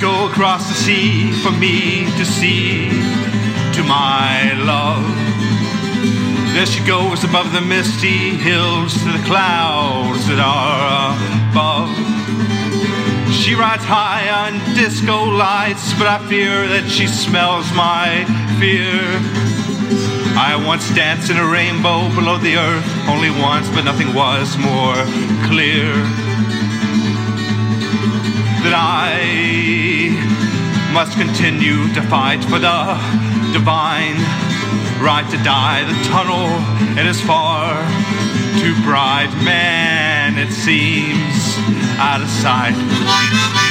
go across the sea for me to see to my love. There she goes above the misty hills to the clouds that are above. She rides high on disco lights, but I fear that she smells my fear. I once danced in a rainbow below the earth, only once, but nothing was more clear. That I must continue to fight for the divine right to die. The tunnel, it is far too bright. Man, it seems out of sight.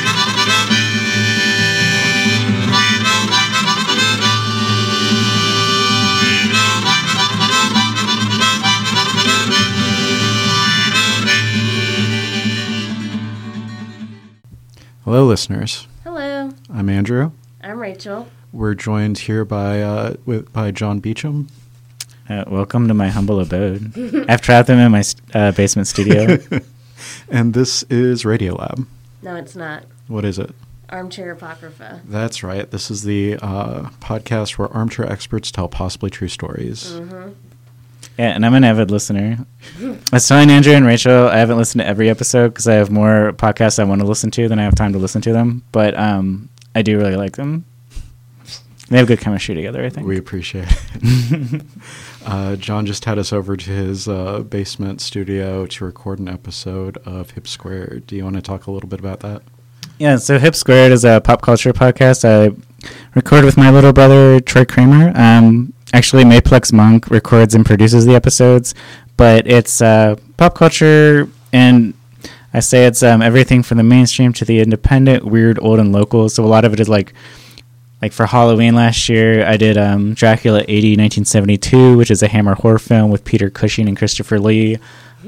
Hello, listeners. Hello, I'm Andrew. I'm Rachel. We're joined here by uh, with, by John Beecham. Uh, welcome to my humble abode. I've trapped them in my uh, basement studio. And this is Radiolab. No, it's not. What is it? Armchair Apocrypha. That's right. This is the uh, podcast where armchair experts tell possibly true stories. Yeah, and I'm an avid listener. I was telling Andrew and Rachel I haven't listened to every episode because I have more podcasts I want to listen to than I have time to listen to them. But um, I do really like them. They have good chemistry together, I think. We appreciate it. uh, John just had us over to his uh, basement studio to record an episode of Hip Squared. Do you want to talk a little bit about that? Yeah, so Hip Squared is a pop culture podcast. I record with my little brother Troy Kramer. Um, actually, Mayplex Monk records and produces the episodes, but it's uh, pop culture, and I say it's um, everything from the mainstream to the independent, weird, old, and local. So a lot of it is like. Like for Halloween last year, I did um, Dracula A.D. 1972, which is a Hammer horror film with Peter Cushing and Christopher Lee.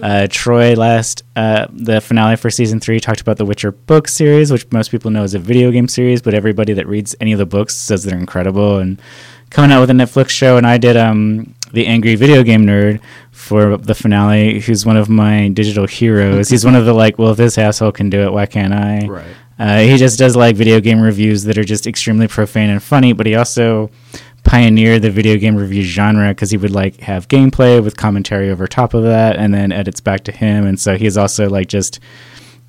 Uh, Troy last uh, the finale for season three talked about the Witcher book series, which most people know is a video game series, but everybody that reads any of the books says they're incredible. And coming out with a Netflix show, and I did um, the Angry Video Game Nerd for the finale, who's one of my digital heroes. He's one of the like, well, if this asshole can do it, why can't I? Right. Uh, he just does like video game reviews that are just extremely profane and funny, but he also pioneered the video game review genre because he would like have gameplay with commentary over top of that and then edits back to him. And so he's also like just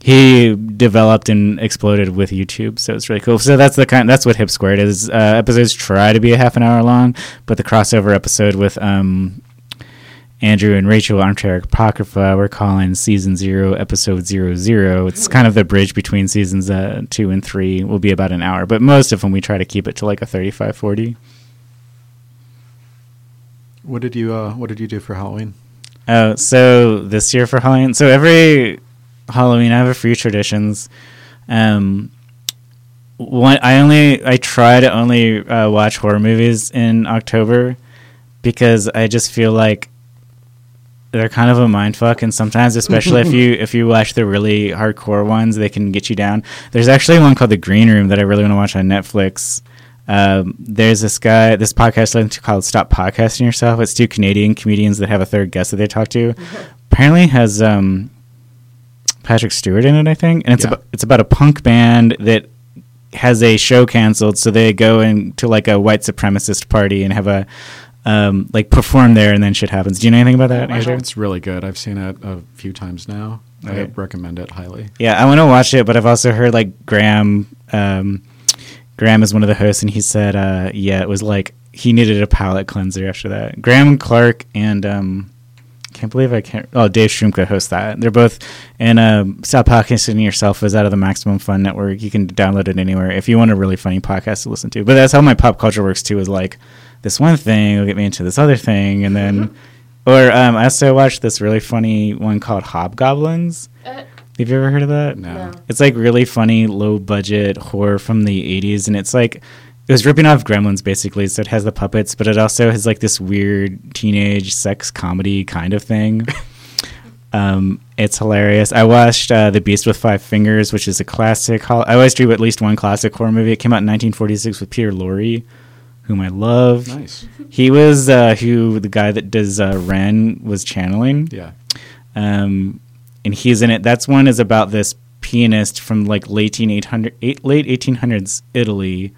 he developed and exploded with YouTube, so it's really cool. So that's the kind that's what Hip Squared is. Uh, episodes try to be a half an hour long, but the crossover episode with um, Andrew and Rachel Armchair Apocrypha, we're calling season zero, episode zero zero. It's kind of the bridge between seasons uh, two and three. Will be about an hour, but most of them we try to keep it to like a 35, 40. What did you uh, What did you do for Halloween? Oh, so this year for Halloween, so every Halloween I have a few traditions. Um, one, I only I try to only uh, watch horror movies in October because I just feel like they're kind of a mind fuck, and sometimes, especially if you if you watch the really hardcore ones, they can get you down. There's actually one called The Green Room that I really want to watch on Netflix. Um, there's this guy, this podcast called "Stop Podcasting Yourself." It's two Canadian comedians that have a third guest that they talk to. Apparently, has um, Patrick Stewart in it, I think, and it's Yeah. about it's about a punk band that has a show canceled, so they go into like a white supremacist party and have a um, like perform there, and then shit happens. Do you know anything about that. Andrew? It's really good. I've seen it a few times now. I recommend it highly. Yeah, I want to watch it, but I've also heard like Graham. Um, Graham is one of the hosts, and he said, uh, yeah, it was like he needed a palate cleanser after that. Graham Clark and um, can't believe I can't. Oh, Dave Shumka hosts that. They're both and um, Stop Podcasting Yourself is out of the Maximum Fun Network. You can download it anywhere if you want a really funny podcast to listen to. But that's how my pop culture works too. Is like this one thing will get me into this other thing, and then. Or um, I also watched this really funny one called Hobgoblins. Uh, Have you ever heard of that? No. No. It's like really funny, low budget horror from the 80s. And it's like, it was ripping off Gremlins basically. So it has the puppets, but it also has like this weird teenage sex comedy kind of thing. um, it's hilarious. I watched uh, The Beast with Five Fingers, which is a classic. I always do at least one classic horror movie. It came out in 1946 with Peter Lorre, whom I love. Nice. He was uh, who the guy that does uh, Ren was channeling Yeah. um, and he's in it. That's one is about this pianist from like late 1800 eight, late 1800s Italy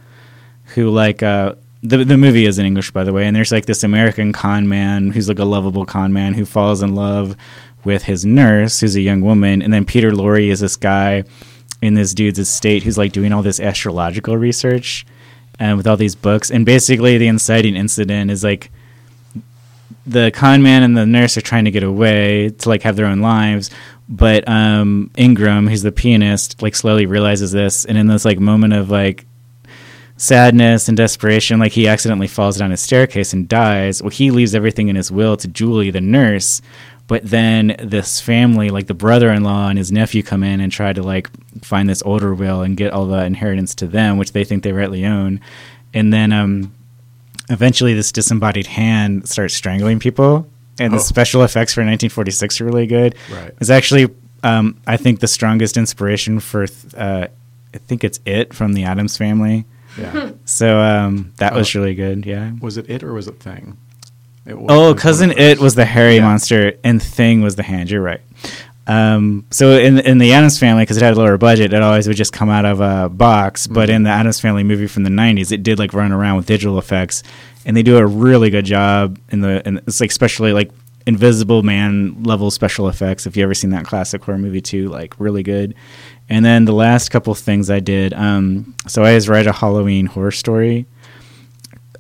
who like uh the the movie is in English by the way and there's like this American con man who's like a lovable con man who falls in love with his nurse who's a young woman and then Peter Lorre is this guy in this dude's estate who's like doing all this astrological research and with all these books and basically the inciting incident is like the con man and the nurse are trying to get away to like have their own lives but um ingram who's the pianist like slowly realizes this and in this like moment of like sadness and desperation like he accidentally falls down a staircase and dies. Well he leaves everything in his will to julie the nurse. But then this family like the brother-in-law and his nephew come in and try to like find this older will and get all the inheritance to them which they think they rightly own. And then um eventually this disembodied hand starts strangling people. And the Oh. special effects for 1946 are really good. Right. it's actually um, i think the strongest inspiration for th- uh, i think it's it from the Addams family Yeah. so um, that was Oh. really good yeah was it it or was it Thing? It was- oh was cousin it was the hairy Yeah. monster and thing was the hand you're right um, so in in the Addams Family, because it had a lower budget, it always would just come out of a box. But Mhm. in the Addams Family movie from the '90s, it did like run around with digital effects, and they do a really good job in the. And it's like especially like Invisible Man level special effects. If you ever seen that classic horror movie too, like really good. And then the last couple things I did, um, so I was write a Halloween horror story.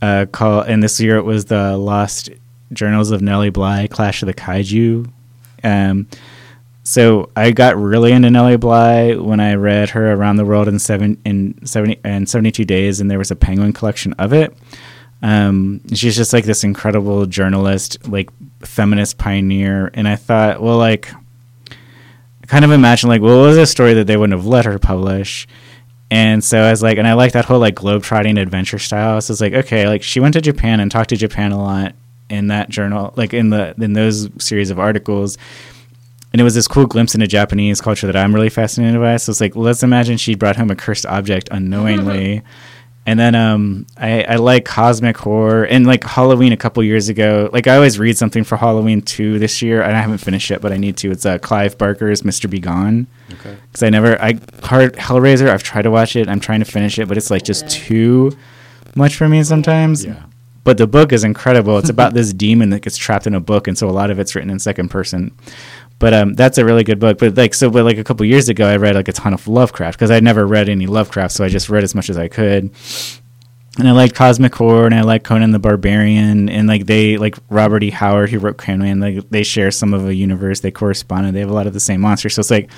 Uh, call and this year it was the Lost Journals of Nellie Bly, Clash of the Kaiju. Um, so I got really into Nellie Bly when I read her Around the World in seven in seventy and seventy two days, and there was a Penguin collection of it. Um, she's just like this incredible journalist, like feminist pioneer, and I thought, well, like, I kind of imagine like, well, what was a story that they wouldn't have let her publish? And so I was like, and I like that whole like globetrotting adventure style. So it's like, okay, like she went to Japan and talked to Japan a lot in that journal, like in the in those series of articles. And it was this cool glimpse into Japanese culture that I'm really fascinated by. So it's like, let's imagine she brought home a cursed object unknowingly. and then um, I, I like cosmic horror and like Halloween a couple years ago. Like I always read something for Halloween two this year, and I haven't finished it, but I need to. It's uh, Clive Barker's Mr. B. Gone Okay. because I never I hard Hellraiser. I've tried to watch it. I'm trying to finish it, but it's like just too much for me sometimes. Yeah. But the book is incredible. It's about this demon that gets trapped in a book, and so a lot of it's written in second person. But um, that's a really good book. But like so, but like a couple years ago, I read like a ton of Lovecraft because I'd never read any Lovecraft, so I just read as much as I could. And I liked Cosmic Horror, and I like Conan the Barbarian, and like they like Robert E. Howard, who wrote Conan. Like they share some of a universe. They correspond, and they have a lot of the same monsters. So it's like,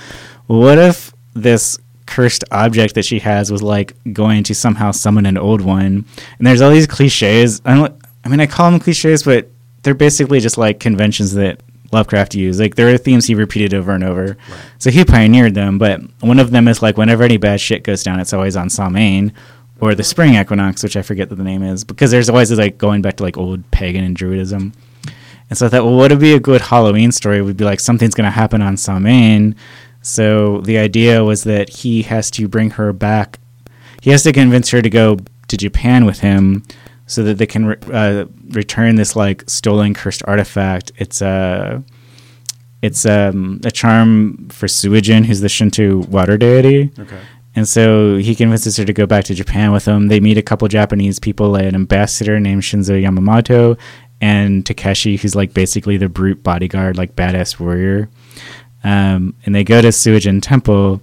what if this cursed object that she has was like going to somehow summon an old one? And there's all these cliches. I don't. I mean, I call them cliches, but they're basically just like conventions that Lovecraft used. Like there are themes he repeated over and over. So he pioneered them. But one of them is like whenever any bad shit goes down, it's always on Samhain or the spring equinox, which I forget what the name is, because there's always this, like going back to like old pagan and druidism. And so I thought, well, what would be a good Halloween story? Would be like something's going to happen on Samhain. So the idea was that he has to bring her back. He has to convince her to go to Japan with him, so that they can re- uh, return this like stolen cursed artifact. It's a it's um, a charm for Suijin, who's the Shinto water deity. Okay. And so he convinces her to go back to Japan with him. They meet a couple Japanese people, an ambassador named Shinzo Yamamoto, and Takeshi, who's like basically the brute bodyguard, like badass warrior. Um, and they go to Suijin Temple,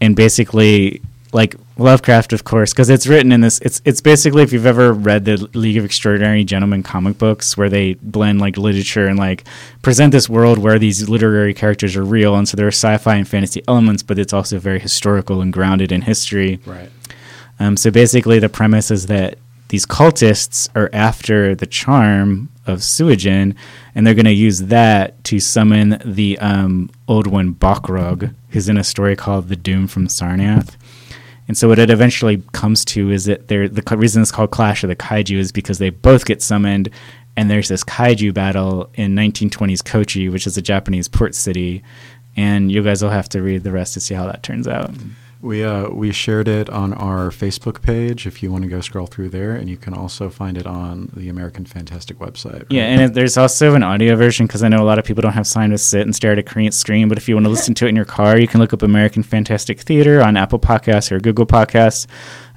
and basically, like Lovecraft, of course, because it's written in this. It's it's basically if you've ever read the League of Extraordinary Gentlemen comic books, where they blend like literature and like present this world where these literary characters are real, and so there are sci-fi and fantasy elements, but it's also very historical and grounded in history. Right. Um, so basically, the premise is that these cultists are after the charm of Suijin, and they're going to use that to summon the um, old one Bokrug, who's in a story called The Doom from Sarnath. And so what it eventually comes to is that they're, the reason it's called Clash of the Kaiju is because they both get summoned, and there's this kaiju battle in 1920s Kochi, which is a Japanese port city. And you guys will have to read the rest to see how that turns out. We uh, we shared it on our Facebook page. If you want to go scroll through there, and you can also find it on the American Fantastic website. Yeah, and there's also an audio version because I know a lot of people don't have time to sit and stare at a screen. But if you want to listen to it in your car, you can look up American Fantastic Theater on Apple Podcasts or Google Podcasts.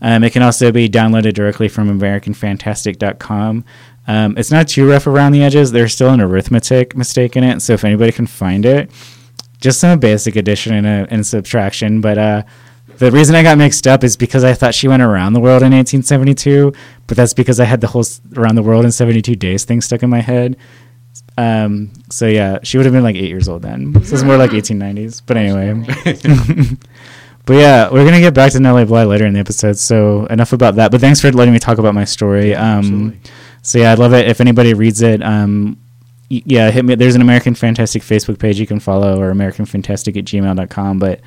Um, it can also be downloaded directly from AmericanFantastic.com. Um, it's not too rough around the edges. There's still an arithmetic mistake in it, so if anybody can find it, just some basic addition and, a, and subtraction. But uh, the reason I got mixed up is because I thought she went around the world in 1872, but that's because I had the whole around the world in 72 days thing stuck in my head. Um, so yeah, she would have been like eight years old then. So it's more like 1890s. But anyway. But yeah, we're gonna get back to Nellie Bly later in the episode. So enough about that. But thanks for letting me talk about my story. Um, so yeah, I'd love it if anybody reads it. Um, y- yeah, hit me. There's an American Fantastic Facebook page you can follow, or AmericanFantastic at gmail.com. But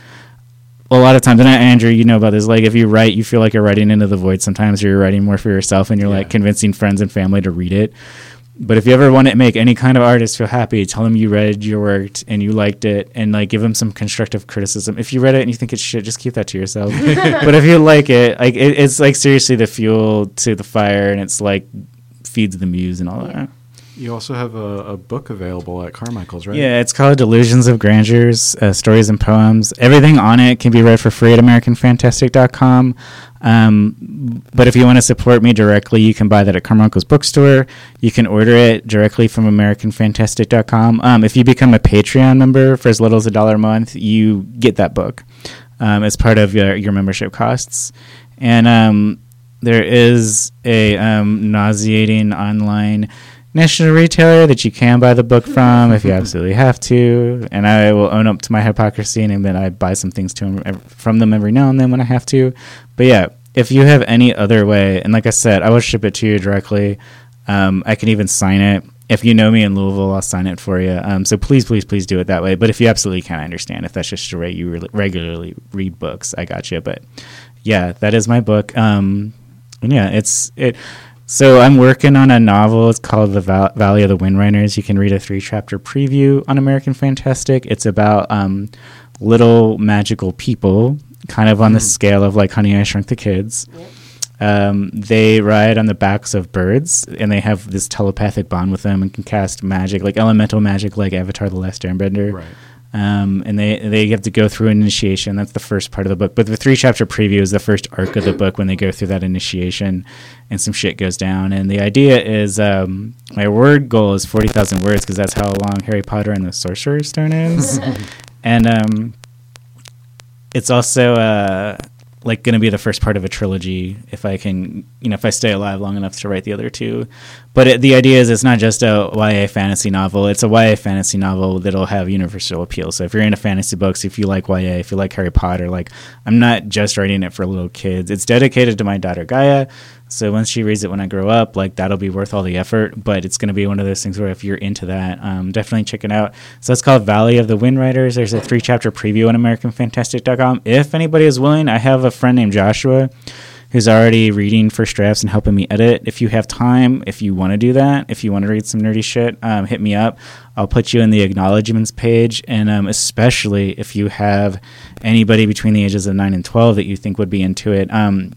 a lot of times, and I- Andrew, you know about this. Like, if you write, you feel like you're writing into the void. Sometimes you're writing more for yourself, and you're like convincing friends and family to read it. But if you ever want to make any kind of artist feel happy, tell them you read your work and you liked it, and like give them some constructive criticism. If you read it and you think it's shit, just keep that to yourself. but if you like it, like it, it's like seriously the fuel to the fire, and it's like feeds the muse and all that. You also have a, a book available at Carmichael's, right? Yeah, it's called Delusions of Grandeurs, uh, Stories and Poems. Everything on it can be read for free at AmericanFantastic.com. Um, but if you want to support me directly, you can buy that at Carmichael's Bookstore. You can order it directly from AmericanFantastic.com. Um, if you become a Patreon member for as little as a dollar a month, you get that book um, as part of your, your membership costs. And um, there is a um, nauseating online national retailer that you can buy the book from if you absolutely have to. And I will own up to my hypocrisy and admit I buy some things to 'em ev- from them every now and then when I have to. But yeah, if you have any other way, and like I said, I will ship it to you directly. Um, I can even sign it. If you know me in Louisville, I'll sign it for you. Um, so please, please, please do it that way. But if you absolutely can't, I understand. If that's just the way you re- regularly read books, I got you. But yeah, that is my book. Um, and yeah, it's it. So I'm working on a novel. It's called The Val- Valley of the Windrunners. You can read a three-chapter preview on American Fantastic. It's about um, little magical people, kind of on the scale of like Honey I Shrunk the Kids. Um, they ride on the backs of birds, and they have this telepathic bond with them, and can cast magic, like elemental magic, like Avatar: The Last Airbender Right. Um, and they they have to go through an initiation. That's the first part of the book. But the three chapter preview is the first arc of the book when they go through that initiation, and some shit goes down. And the idea is um, my word goal is forty thousand words because that's how long Harry Potter and the Sorcerer's Stone is, and um, it's also uh, like going to be the first part of a trilogy if I can, you know, if I stay alive long enough to write the other two. But it, the idea is it's not just a YA fantasy novel; it's a YA fantasy novel that'll have universal appeal. So if you're into fantasy books, if you like YA, if you like Harry Potter, like I'm not just writing it for little kids. It's dedicated to my daughter Gaia. So once she reads it when I grow up, like that'll be worth all the effort. But it's going to be one of those things where if you're into that, um, definitely check it out. So it's called Valley of the Wind Riders. There's a three chapter preview on AmericanFantastic.com. If anybody is willing, I have a friend named Joshua who's already reading first drafts and helping me edit. If you have time, if you want to do that, if you want to read some nerdy shit, um, hit me up. I'll put you in the acknowledgments page, and um, especially if you have anybody between the ages of nine and twelve that you think would be into it. Um,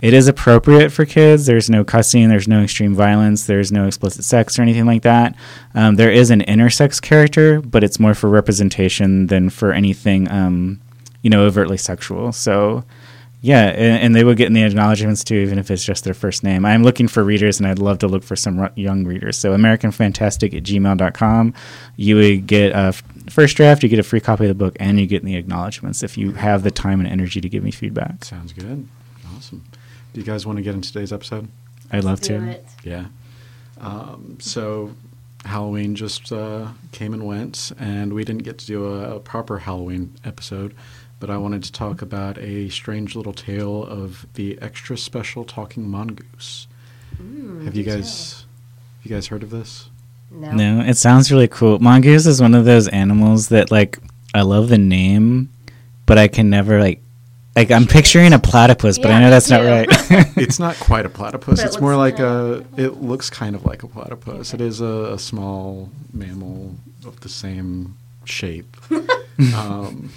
it is appropriate for kids. There's no cussing, there's no extreme violence, there's no explicit sex or anything like that. Um, there is an intersex character, but it's more for representation than for anything, um, you know, overtly sexual. So, yeah, and, and they will get in the acknowledgments too, even if it's just their first name. I'm looking for readers, and I'd love to look for some ru- young readers. So, AmericanFantastic at gmail.com. You would get a f- first draft, you get a free copy of the book, and you get in the acknowledgments if you have the time and energy to give me feedback. Sounds good. Awesome. Do you guys want to get into today's episode? I'd love to. it. Yeah. Um, so Halloween just uh, came and went, and we didn't get to do a, a proper Halloween episode, but I wanted to talk about a strange little tale of the extra special talking mongoose. Mm, have you guys, have you guys heard of this? tell. No, it sounds really cool. Mongoose is one of those animals that like I love the name, but I can never like like I'm picturing a platypus, but Yeah, I know that's not right. it's not quite a platypus. But it It's more like looks a. It looks kind of like a platypus. It is a, a small mammal of the same shape. um,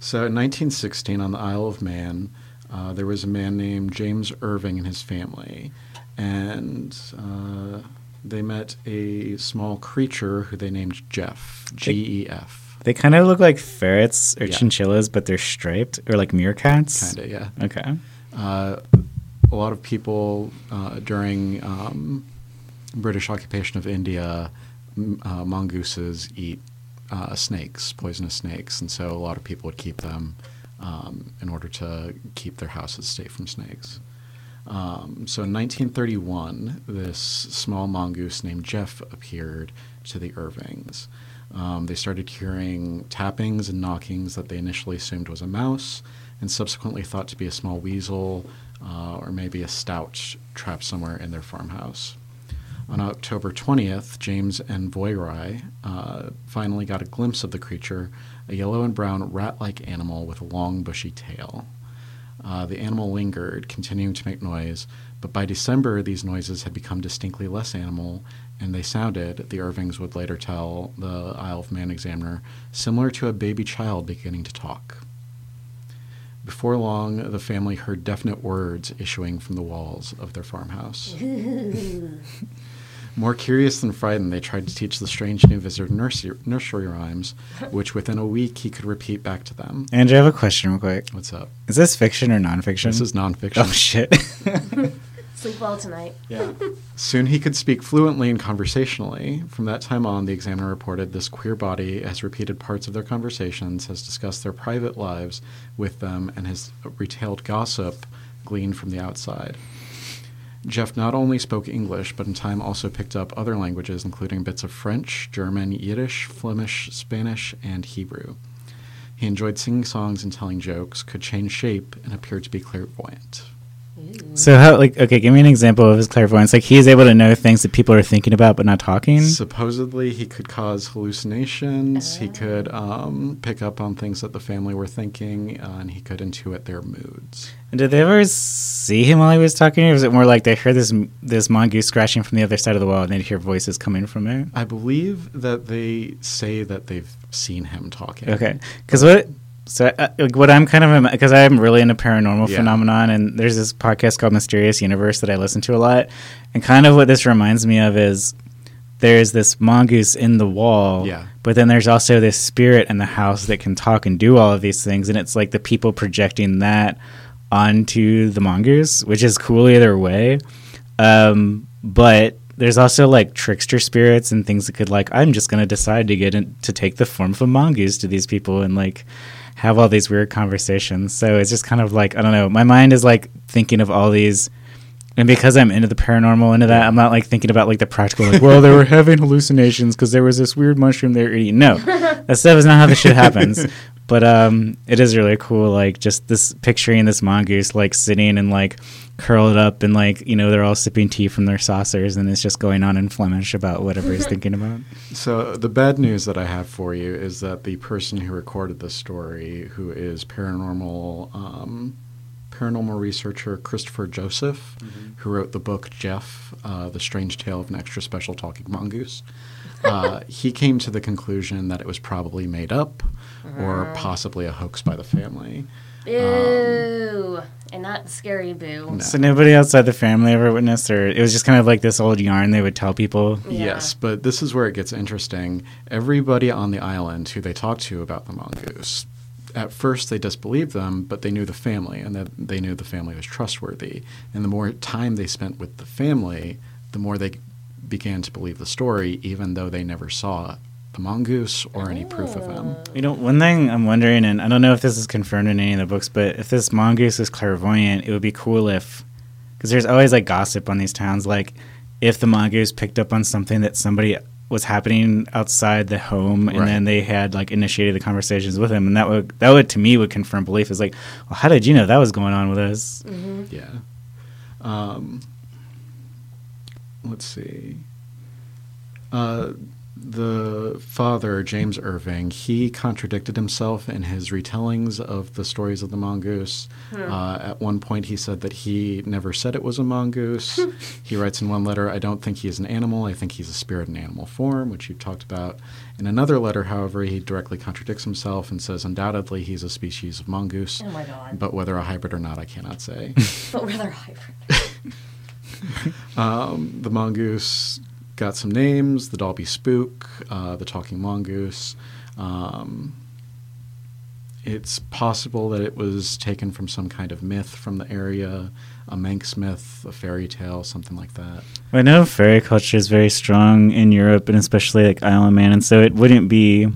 So in 1916, on the Isle of Man, uh, there was a man named James Irving and his family, and uh, they met a small creature who they named Gef. G E F. They kind of look like ferrets or Yeah. chinchillas, but they're striped or like meerkats. Kinda, yeah. Okay. Uh, a lot of people uh, during um, British occupation of India, m- uh, mongooses eat uh, snakes, poisonous snakes, and so a lot of people would keep them um, in order to keep their houses safe from snakes. Um, so in 1931, this small mongoose named Gef appeared to the Irvings. Um, they started hearing tappings and knockings that they initially assumed was a mouse, and subsequently thought to be a small weasel uh, or maybe a stoat trapped somewhere in their farmhouse. On October 20th, James and Voirrey uh, finally got a glimpse of the creature, a yellow and brown rat like animal with a long, bushy tail. Uh, the animal lingered, continuing to make noise, but by December, these noises had become distinctly less animal, and they sounded, the Irvings would later tell the Isle of Man examiner, similar to a baby child beginning to talk. Before long, the family heard definite words issuing from the walls of their farmhouse. More curious than frightened, they tried to teach the strange new visitor nursery, nursery rhymes, which within a week he could repeat back to them. Andrew, I have a question real quick. What's up? Is this fiction or nonfiction? This is nonfiction. Oh shit. Sleep well tonight. Yeah. Soon he could speak fluently and conversationally. From that time on, the examiner reported this queer body has repeated parts of their conversations, has discussed their private lives with them, and has retailed gossip gleaned from the outside. Jeff not only spoke English, but in time also picked up other languages, including bits of French, German, Yiddish, Flemish, Spanish, and Hebrew. He enjoyed singing songs and telling jokes, could change shape, and appeared to be clairvoyant. So how like okay, give me an example of his clairvoyance. Like he's able to know things that people are thinking about but not talking. Supposedly, he could cause hallucinations. He could um, pick up on things that the family were thinking, uh, and he could intuit their moods. And did they ever see him while he was talking, or was it more like they heard this this mongoose scratching from the other side of the wall, and they'd hear voices coming from it? I believe that they say that they've seen him talking. Okay, because what so uh, like what I'm kind of because I'm really into paranormal Yeah. phenomenon, and there's this podcast called Mysterious Universe that I listen to a lot, and kind of what this reminds me of is there's this mongoose in the wall, Yeah. but then there's also this spirit in the house that can talk and do all of these things, and it's like the people projecting that onto the mongoose, which is cool either way. Um, but there's also like trickster spirits and things that could like I'm just gonna decide to get in, to take the form of a mongoose to these people and like have all these weird conversations. So it's just kind of like I don't know. My mind is like thinking of all these. And because I'm into the paranormal, into that, I'm not like thinking about like the practical, like, well, they were having hallucinations because there was this weird mushroom they were eating. No, that stuff is not how the shit happens. But um, it is really cool, like just this picturing this mongoose like sitting and like curled up and like you know they're all sipping tea from their saucers and it's just going on in Flemish about whatever he's thinking about. So the bad news that I have for you is that the person who recorded this story, who is paranormal um, paranormal researcher Christopher Josiffe, who wrote the book Gef: uh, The Strange Tale of an Extra Special Talking Mongoose, uh, he came to the conclusion that it was probably made up or possibly a hoax by the family. Boo. And not scary boo. No. So nobody outside the family ever witnessed, or it was just kind of like this old yarn they would tell people. Yeah. Yes, but this is where it gets interesting. Everybody on the island who they talked to about the mongoose, at first they disbelieved them, but they knew the family and that they knew the family was trustworthy. And the more time they spent with the family, the more they began to believe the story, even though they never saw the mongoose or any proof of him. You know, one thing I'm wondering, and I don't know if this is confirmed in any of the books, but if this mongoose is clairvoyant, it would be cool if, because there's always like gossip on these towns, like if the mongoose picked up on something that somebody was happening outside the home, and Right. then they had like initiated the conversations with him, and that would that would to me would confirm belief. Is like, well, how did you know that was going on with us? Yeah. Um, let's see. Uh, the father, James Irving, he contradicted himself in his retellings of the stories of the mongoose. Uh, at one point, he said that he never said it was a mongoose. he writes in one letter, I don't think he is an animal. I think he's a spirit in animal form, which you've talked about. In another letter, however, he directly contradicts himself and says, undoubtedly, he's a species of mongoose. Oh my god. But whether a hybrid or not, I cannot say. But whether a hybrid. Um, the mongoose got some names: the Dalby Spook, uh, the Talking Mongoose. Um, it's possible that it was taken from some kind of myth from the area, a Manx myth, a fairy tale, something like that. I know fairy culture is very strong in Europe and especially like Isle of Man, and so it wouldn't be.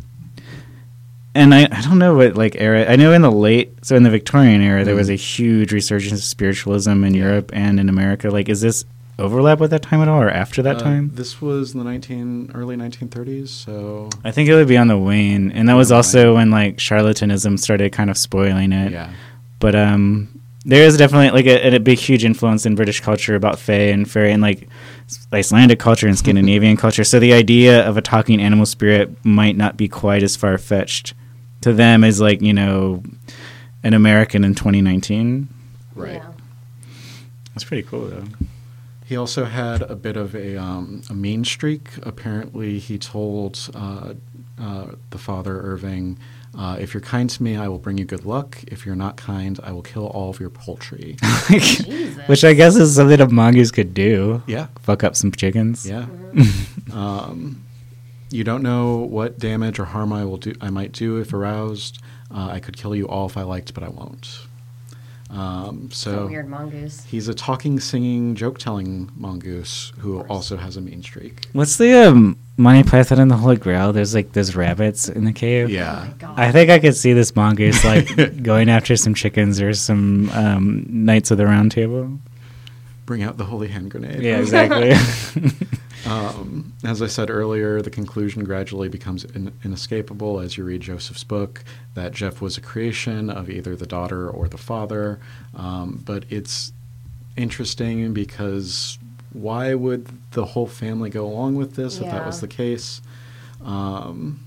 And I, I don't know what like era. I know in the late, so in the Victorian era, there was a huge resurgence of spiritualism in Europe and in America. Like, is this overlap with that time at all, or after that Uh, time? This was in the 19 early 1930s, so I think it would be on the wane, and that was On the also when like charlatanism started kind of spoiling it. yeah. But um, there is definitely like a, a big, huge influence in British culture about fae and fairy and like Icelandic culture and Scandinavian culture. So the idea of a talking animal spirit might not be quite as far fetched to them as like you know an American in 2019. Right. Yeah. That's pretty cool though. He also had a bit of a, um, a mean streak. Apparently, he told uh, uh, the father, Irving, uh, if you're kind to me, I will bring you good luck. If you're not kind, I will kill all of your poultry. Which I guess is something a mongoose could do. yeah, Fuck up some chickens. yeah. um, you don't know what damage or harm I will do. I might do if aroused. Uh, I could kill you all if I liked, but I won't. Um, so so weird mongoose. he's a talking, singing, joke-telling mongoose who also has a mean streak. What's the um, Monty Python and the Holy Grail? There's like there's rabbits in the cave. Oh Yeah. my god. I think I could see this mongoose like going after some chickens or some um, knights of the round table. Bring out the holy hand grenade. Yeah, exactly. Um, as I said earlier, the conclusion gradually becomes in- inescapable as you read Josiffe's book that Gef was a creation of either the daughter or the father. Um, but it's interesting because why would the whole family go along with this if that was the case? Um,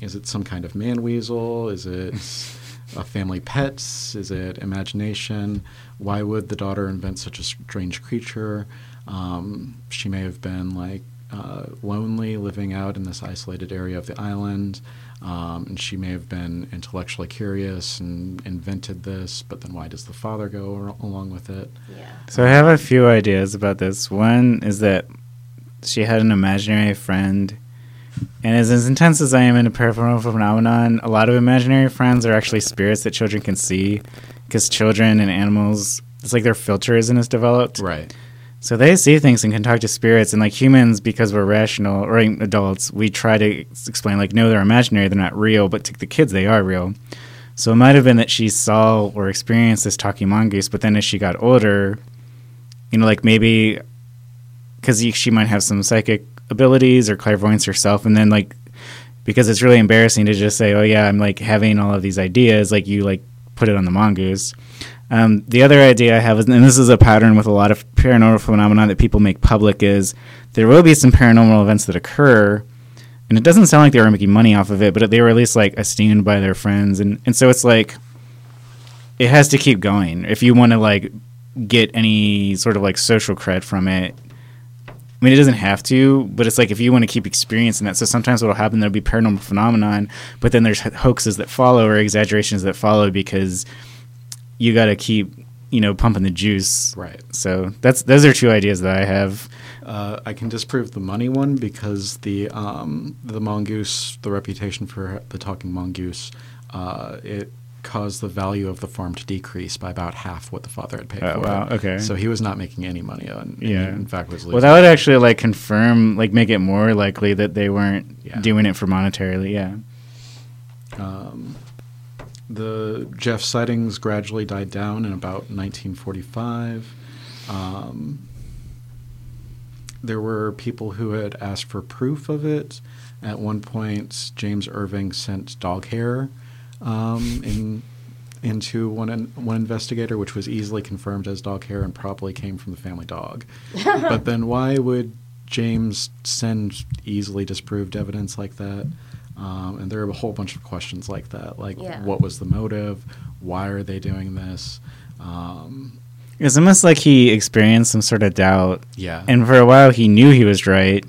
is it some kind of man weasel? Is it a family pet? Is it imagination? Why would the daughter invent such a strange creature? Um, she may have been like uh, lonely, living out in this isolated area of the island, um, and she may have been intellectually curious and invented this. But then, why does the father go ar- along with it? yeah. so I have a few ideas about this. One is that she had an imaginary friend. And as, as intense as I am into paranormal phenomenon, a lot of imaginary friends are actually spirits that children can see because children and animals, it's like their filter isn't as developed. Right. So they see things and can talk to spirits, and like humans, because we're rational or adults, we try to explain like, no, they're imaginary, they're not real. But to the kids, they are real. So it might have been that she saw or experienced this talking mongoose, but then as she got older, you know, like maybe because she might have some psychic abilities or clairvoyance herself, and then like because it's really embarrassing to just say, oh yeah, I'm like having all of these ideas, like you like put it on the mongoose. Um, the other idea I have is, and this is a pattern with a lot of paranormal phenomena that people make public, is there will be some paranormal events that occur, and it doesn't sound like they were making money off of it, but they were at least like esteemed by their friends, and and so it's like it has to keep going if you want to like get any sort of like social cred from it. I mean, it doesn't have to, but it's like if you want to keep experiencing that. So sometimes what'll happen, there'll be paranormal phenomenon, but then there's hoaxes that follow or exaggerations that follow because you got to keep, you know, pumping the juice. Right. So that's those are two ideas that I have. Uh, I can disprove the money one because the um, the mongoose, the reputation for the talking mongoose, uh, it caused the value of the farm to decrease by about half what the father had paid Oh, for wow, it. okay. So he was not making any money on. Yeah. in fact, was losing. Well, that would actually like confirm, like make it more likely that they weren't Yeah. doing it for monetarily. Yeah. Um, the Gef sightings gradually died down in about 1945. Um, there were people who had asked for proof of it. At one point, James Irving sent dog hair um, in into one in, one investigator, which was easily confirmed as dog hair and probably came from the family dog. but then, why would James send easily disproved evidence like that? Um, and there are a whole bunch of questions like that, like Yeah. what was the motive? Why are they doing this? Um, It's almost like he experienced some sort of doubt, yeah, and for a while he knew he was right.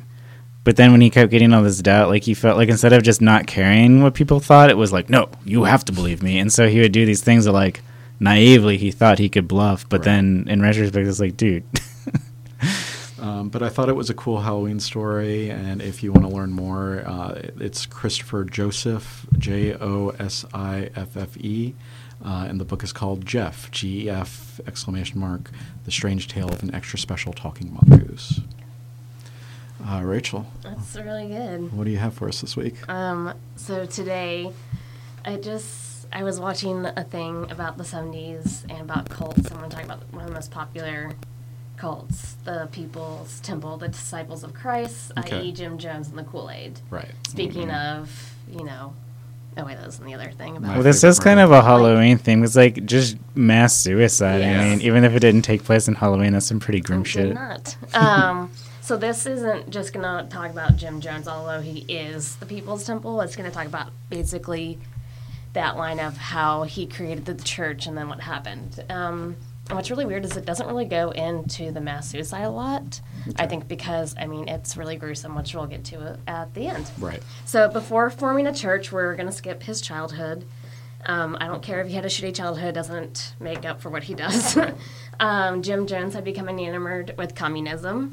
But then when he kept getting all this doubt, like he felt like instead of just not caring what people thought, it was like, no, you have to believe me. And so he would do these things that like naively he thought he could bluff, but Right. then in retrospect, it's like, dude, Um, but I thought it was a cool Halloween story, and if you want to learn more, uh, it's Christopher Josiffe, J O S I F F E, uh, and the book is called Gef, G E F exclamation mark, The Strange Tale of an Extra Special Talking Mongoose. Uh, Rachel, That's really good. what do you have for us this week? Um, so today, I just I was watching a thing about the '70s and about cults. I'm going to talk about one of the most popular cults, the People's Temple, the Disciples of Christ, Okay. i.e., Jim Jones and the Kool Aid. Right. Speaking of, you know, oh wait, that wasn't the other thing about. Well, this is kind of a Halloween thing. It's like just mass suicide. Yes. I mean, even if it didn't take place in Halloween, that's some pretty grim It did shit. not. Um, so this isn't just going to talk about Jim Jones, although he is the People's Temple. It's going to talk about basically that line of how he created the church and then what happened. Um, and what's really weird is it doesn't really go into the mass suicide a lot. I think because I mean it's really gruesome, which we'll get to at the end. Right. So before forming a church, we're going to skip his childhood. Um, I don't care if he had a shitty childhood; doesn't make up for what he does. um, Jim Jones had become enamored with communism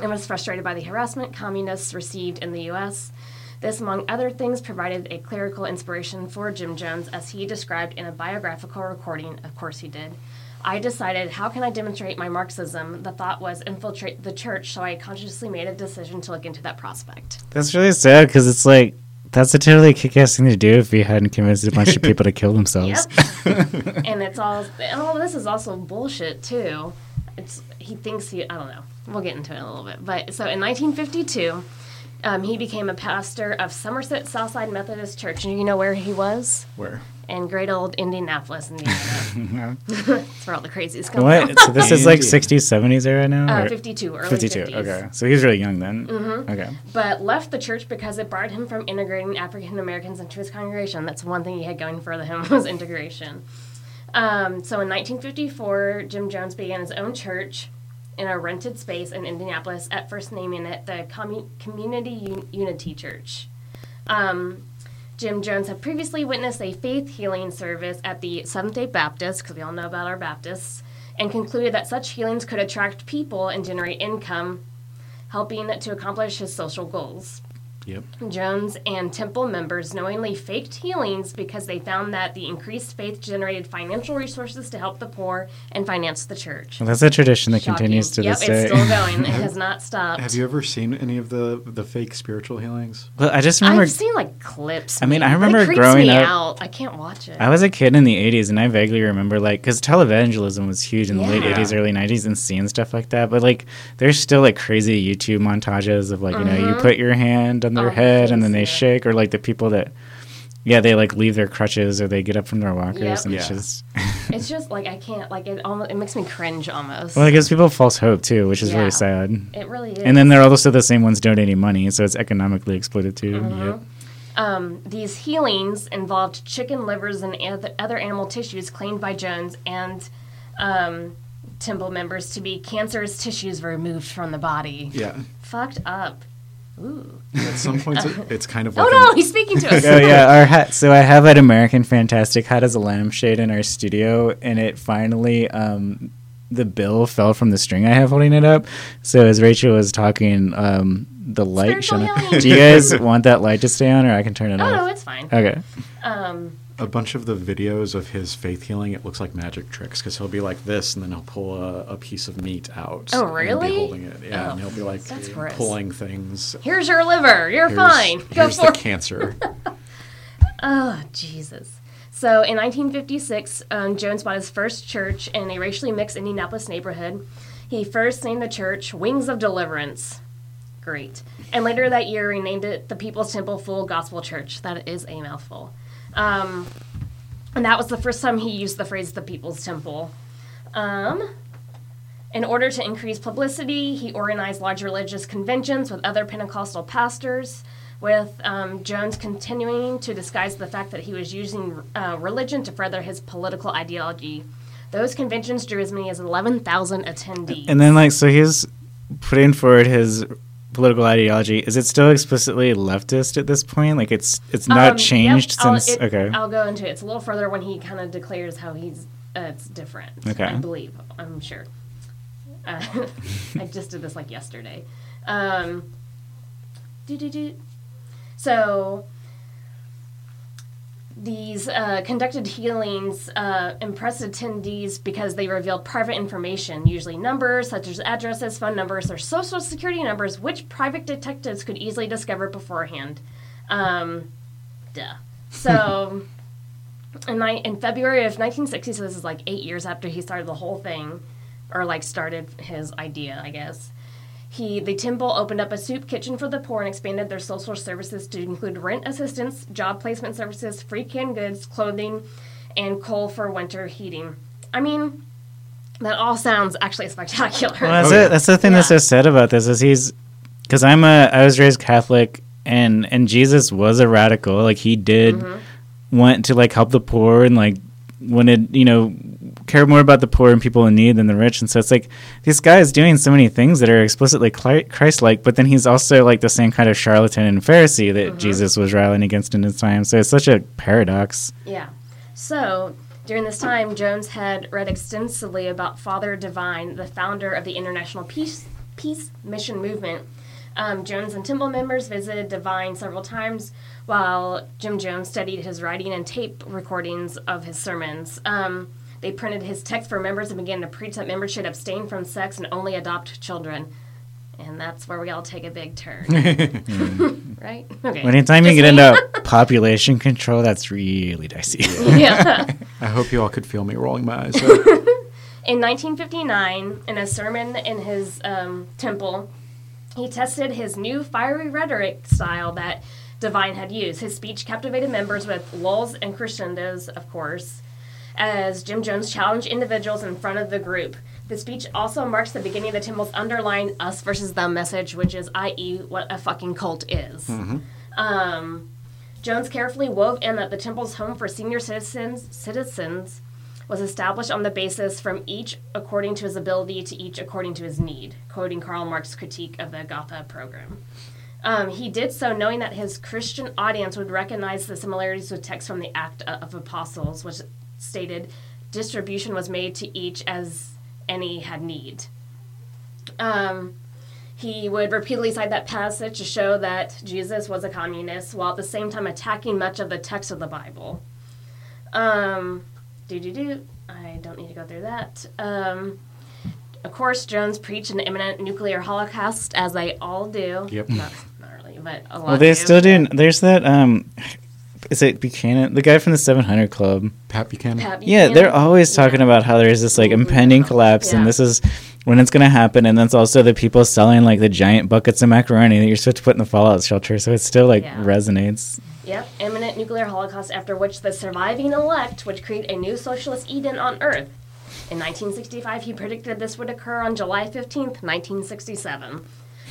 and was frustrated by the harassment communists received in the U.S. This, among other things, provided a clerical inspiration for Jim Jones, as he described in a biographical recording. Of course, he did. I decided, how can I demonstrate my Marxism? The thought was infiltrate the church, so I consciously made a decision to look into that prospect. That's really sad because it's like that's a totally kick-ass thing to do if you hadn't convinced a bunch of people to kill themselves. Yep. and it's all and all this is also bullshit too. It's he thinks he I don't know. We'll get into it in a little bit. But so in 1952, um, he became a pastor of Somerset Southside Methodist Church. And you know where he was? Where? In great old Indianapolis, Indiana. That's where all the crazies come from. What? So this is like Indeed. 60s, 70s era now? Uh, or- 52, early 52. 50s. Okay. So he's really young then. Mm-hmm. Okay. but left the church because it barred him from integrating African Americans into his congregation. That's one thing he had going for him was integration. Um, so in 1954, Jim Jones began his own church in a rented space in Indianapolis, at first naming it the Commu- Community Un- Unity Church. Um, Jim Jones had previously witnessed a faith healing service at the Seventh day Baptist, because we all know about our Baptists, and concluded that such healings could attract people and generate income, helping to accomplish his social goals. Yep. Jones and Temple members knowingly faked healings because they found that the increased faith generated financial resources to help the poor and finance the church. Well, that's a tradition that Shocking. continues to yep, this day. Yep, it's still going. It has not stopped. Have you ever seen any of the the fake spiritual healings? well, I just remember I've seen like clips. I mean, I remember it growing me up- Out. I can't watch it. I was a kid in the 80s, and I vaguely remember, like, because televangelism was huge in the late 80s, early 90s, and seeing stuff like that. But, like, there's still, like, crazy YouTube montages of, like, you know, you mm-hmm. put your hand on their Oh, head and then they yeah. shake, or, like, the people that, yeah, they, like, leave their crutches or they get up from their walkers, Yep. and it's just. it's just like I can't. Like it almost. It makes me cringe almost. well, it gives people false hope, too, which is Yeah. really sad. it really is. And then they're also the same ones donating money, so it's economically exploited, too. Mm-hmm. Yep. Um, these healings involved chicken livers and other animal tissues claimed by Jones and um, Temple members to be cancerous tissues removed from the body. Yeah. Fucked up. Ooh. At some points, it, it's kind of Oh like no, an- he's speaking to us. oh yeah, our hat. So I have an American Fantastic hat as a lampshade in our studio, and it finally um, the bill fell from the string I have holding it up. So as Rachel was talking, um, the light shone. Do you guys want that light to stay on, or I can turn it off? Oh no, it's fine. Okay. Um, a bunch of the videos of his faith healing. It looks like magic tricks because he'll be like this, and then he'll pull a, a piece of meat out. Oh, really? be holding it, yeah, Oh, and he'll be like pulling things. here's your liver. You're Here's, fine. Go here's for the it. cancer. Oh, Jesus. So in 1956, um, Jones bought his first church in a racially mixed Indianapolis neighborhood. He first named the church Wings of Deliverance. Great. And later that year, renamed it the People's Temple Full Gospel Church. That is a mouthful. Um, and that was the first time he used the phrase the People's Temple. Um, In order to increase publicity, he organized large religious conventions with other Pentecostal pastors, with um, Jones continuing to disguise the fact that he was using uh, religion to further his political ideology. Those conventions drew as many as 11,000 attendees. And then, like, so he's putting forward his political ideology. Is it still explicitly leftist at this point? Like, it's it's not Um, changed yep, I'll- since. it- okay. I'll go into it. It's a little further when he kind of declares how he's uh, it's different. Okay. I believe. I'm sure. Uh, I just did this like yesterday. Um. So these uh, conducted healings uh, impressed attendees because they revealed private information, usually numbers such as addresses, phone numbers, or social security numbers, which private detectives could easily discover beforehand. Um, duh. So, in, my, in February of 1960, so this is like eight years after he started the whole thing, or like started his idea, I guess. He, the temple opened up a soup kitchen for the poor and expanded their social services to include rent assistance, job placement services, free canned goods, clothing, and coal for winter heating. I mean, that all sounds actually spectacular. Well, that's Oh, it. That's the thing that's so sad about this is he's because I'm a I was raised Catholic and and Jesus was a radical. Like he did Mm-hmm. want to like help the poor and like wanted you know care more about the poor and people in need than the rich. And so it's like this guy is doing so many things that are explicitly Christ like, but then he's also like the same kind of charlatan and Pharisee that Mm-hmm. Jesus was rallying against in his time. So it's such a paradox. Yeah. So during this time, Jones had read extensively about Father Divine, the founder of the International Peace Peace Mission Movement. Um, Jones and Temple members visited Divine several times, while Jim Jones studied his writing and tape recordings of his sermons. Um, they printed his text for members and began to preach that members should abstain from sex and only adopt children. And that's where we all take a big turn. right? Okay. Anytime you get into population control, that's really dicey. yeah. I hope you all could feel me rolling my eyes. In 1959, in a sermon in his um, temple, he tested his new fiery rhetoric style that Divine had used. His speech captivated members with lulls and crescendos, of course, as Jim Jones challenged individuals in front of the group. The speech also marks the beginning of the temple's underlying us versus them message, which is, i.e., what a fucking cult is. Um, Jones carefully wove in that the temple's home for senior citizens citizens was established on the basis from each according to his ability to each according to his need, quoting Karl Marx's critique of the Gotha program. Um, he did so knowing that his Christian audience would recognize the similarities with texts from the Act of Apostles, which stated distribution was made to each as any had need. Um, he would repeatedly cite that passage to show that Jesus was a communist, while at the same time attacking much of the text of the Bible. Um, do do do. I don't need to go through that. Um, of course, Jones preached an imminent nuclear holocaust, as they all do. Yep. Not, not really, but a lot. Well, they do. still do. There's that. Um, is it Buchanan, the guy from the 700 Club? Pat Buchanan. Pat Yeah, they're always talking Yeah. about how there's this like impending collapse, and this is when it's going to happen. And that's also the people selling like the giant buckets of macaroni that you're supposed to put in the fallout shelter. So it still like Yeah. resonates. Yep, imminent nuclear holocaust after which the surviving elect would create a new socialist Eden on Earth. In 1965, he predicted this would occur on July 15th, 1967.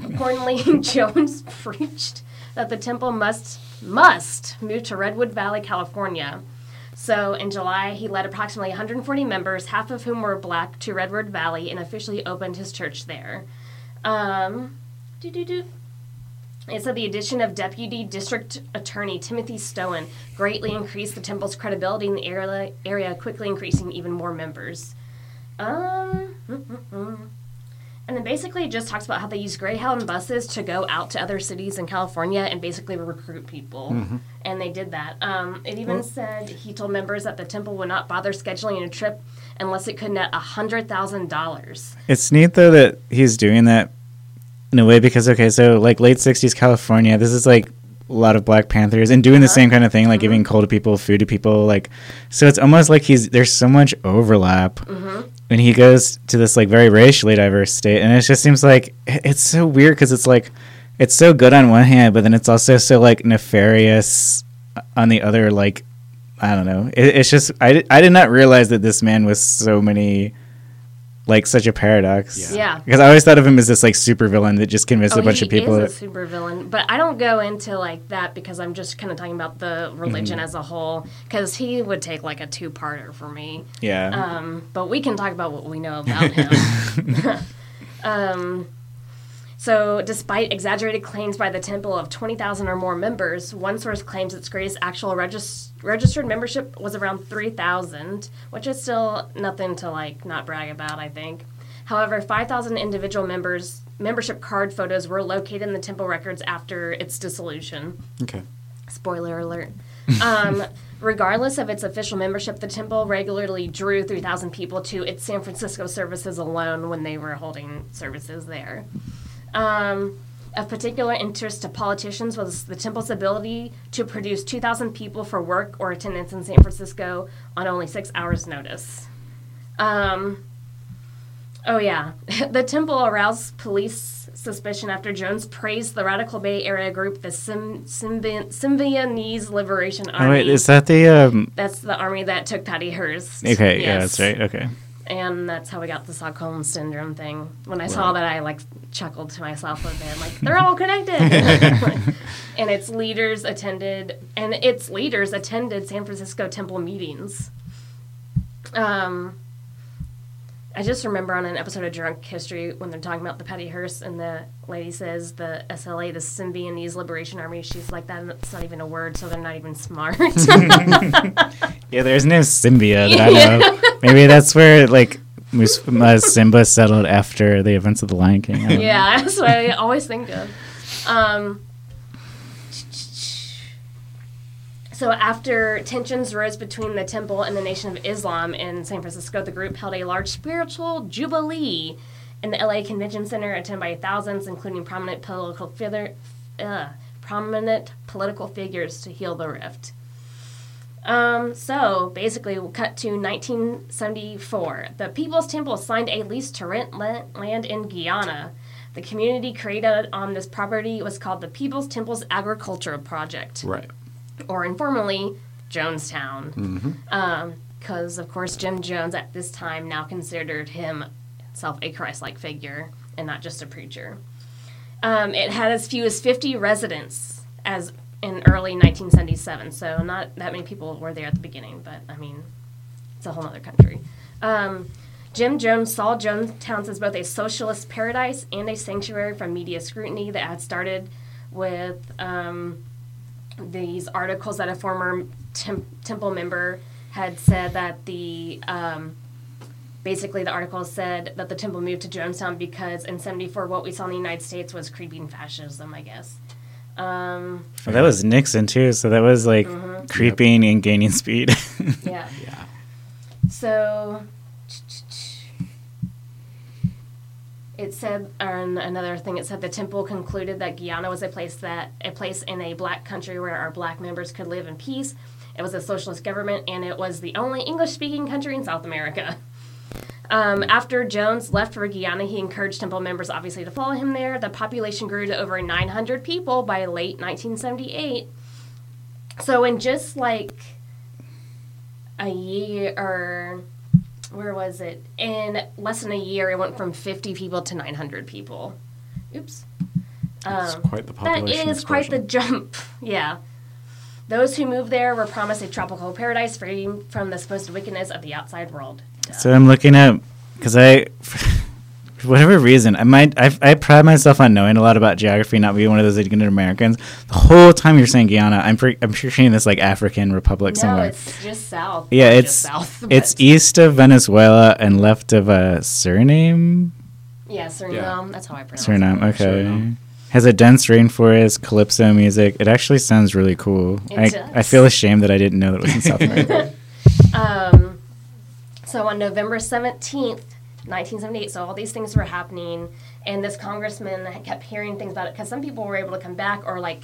Accordingly, Jones preached that the temple must must move to Redwood Valley, California. So in July, he led approximately 140 members, half of whom were black, to Redwood Valley and officially opened his church there. Um. It said the addition of Deputy District Attorney Timothy Stoen greatly increased the temple's credibility in the area, area quickly increasing even more members. Um, and then basically it just talks about how they use Greyhound buses to go out to other cities in California and basically recruit people. Mm-hmm. And they did that. Um, it even said he told members that the temple would not bother scheduling a trip unless it could net $100,000. It's neat though that he's doing that in a way because okay, so like late '60s California, this is like a lot of Black Panthers and doing the uh-huh. same kind of thing, like uh-huh. giving coal to people, food to people, like so it's almost like he's there's so much overlap. Mm-hmm. And he goes to this like very racially diverse state, and it just seems like it's so weird because it's like it's so good on one hand, but then it's also so like nefarious uh, on the other. Like I don't know, it, it's just I I did not realize that this man was so many like such a paradox. Yeah. Yeah. Because I always thought of him as this like super villain that just convinced Oh, a bunch he of people. He is a super villain, but I don't go into like that because I'm just kind of talking about the religion Mm-hmm. as a whole. Because he would take like a two-parter for me. yeah. Um, but we can talk about what we know about him. um, so, despite exaggerated claims by the temple of 20,000 or more members, one source claims its greatest actual regis- registered membership was around 3,000, which is still nothing to like not brag about, I think. However, 5,000 individual members membership card photos were located in the temple records after its dissolution. Okay. Spoiler alert. Um, regardless of its official membership, the temple regularly drew 3,000 people to its San Francisco services alone when they were holding services there. Um, of particular interest to politicians was the temple's ability to produce 2,000 people for work or attendance in San Francisco on only six hours' notice. Um, oh, yeah. the temple aroused police suspicion after Jones praised the radical Bay Area group, the Sim- Symbionese Liberation Army. oh wait, is that the um? That's the army that took Patty Hearst. Okay, yeah, that's right. Okay. And that's how we got the Stockholm syndrome thing. When I saw that, I like chuckled to myself a bit, like they're all connected. and its leaders attended, and its leaders attended San Francisco temple meetings. Um, I just remember on an episode of Drunk History when they're talking about the Patty Hearst, and the lady says the SLA, the Symbionese Liberation Army. She's like, that's not even a word, so they're not even smart. Yeah, there's no Symbia that I know. Maybe that's where like Mus- uh, Simba settled after the events of the Lion King. Don't know. yeah, that's what I always think of. Um, so after tensions rose between the temple and the Nation of Islam in San Francisco, the group held a large spiritual jubilee in the LA Convention Center, attended by thousands, including prominent political uh, prominent political figures, to heal the rift. Um, so basically, we'll cut to 1974. The People's Temple signed a lease to rent land in Guyana. The community created on this property was called the People's Temple's Agricultural Project, Right. Or informally, Jonestown. Because, of course, Jim Jones at this time now considered himself a Christ like figure and not just a preacher. Um, it had as few as 50 residents as in early 1977, so not that many people were there at the beginning, but I mean, it's a whole other country. Um, Jim Jones saw Jonestown as both a socialist paradise and a sanctuary from media scrutiny that had started with um, these articles that a former tem- temple member had said that the um, basically the article said that the temple moved to Jonestown because in 74 what we saw in the United States was creeping fascism, I guess. Um, Well, that was Nixon too, so that was like Mm-hmm. creeping and gaining speed. yeah. Yeah. So it said on another thing it said the temple concluded that Guyana was a place that a place in a black country where our black members could live in peace. It was a socialist government and it was the only English speaking country in South America. Um, after Jones left for Guyana, he encouraged temple members obviously to follow him there. The population grew to over 900 people by late 1978. So in just like a year or where was it? In less than a year, it went from 50 people to 900 people. Oops. That's Um, quite the that population is quite the jump. yeah. Those who moved there were promised a tropical paradise free from the supposed wickedness of the outside world. so I'm looking at because I, for whatever reason, I might I, I pride myself on knowing a lot about geography, not being one of those ignorant Americans. The whole time you're saying Guyana, I'm pre- I'm picturing this like African republic no, somewhere. it's just south. yeah, it's just south. it's east of Venezuela and left of a Suriname. Yeah, Suriname. Yeah. That's how I pronounce Suriname, it. okay. Suriname. Okay. Has a dense rainforest, calypso music. It actually sounds really cool. It I, does. I feel ashamed that I didn't know that it was in South America. Um, so on November 17th, 1978, so all these things were happening, and this congressman kept hearing things about it because some people were able to come back, or like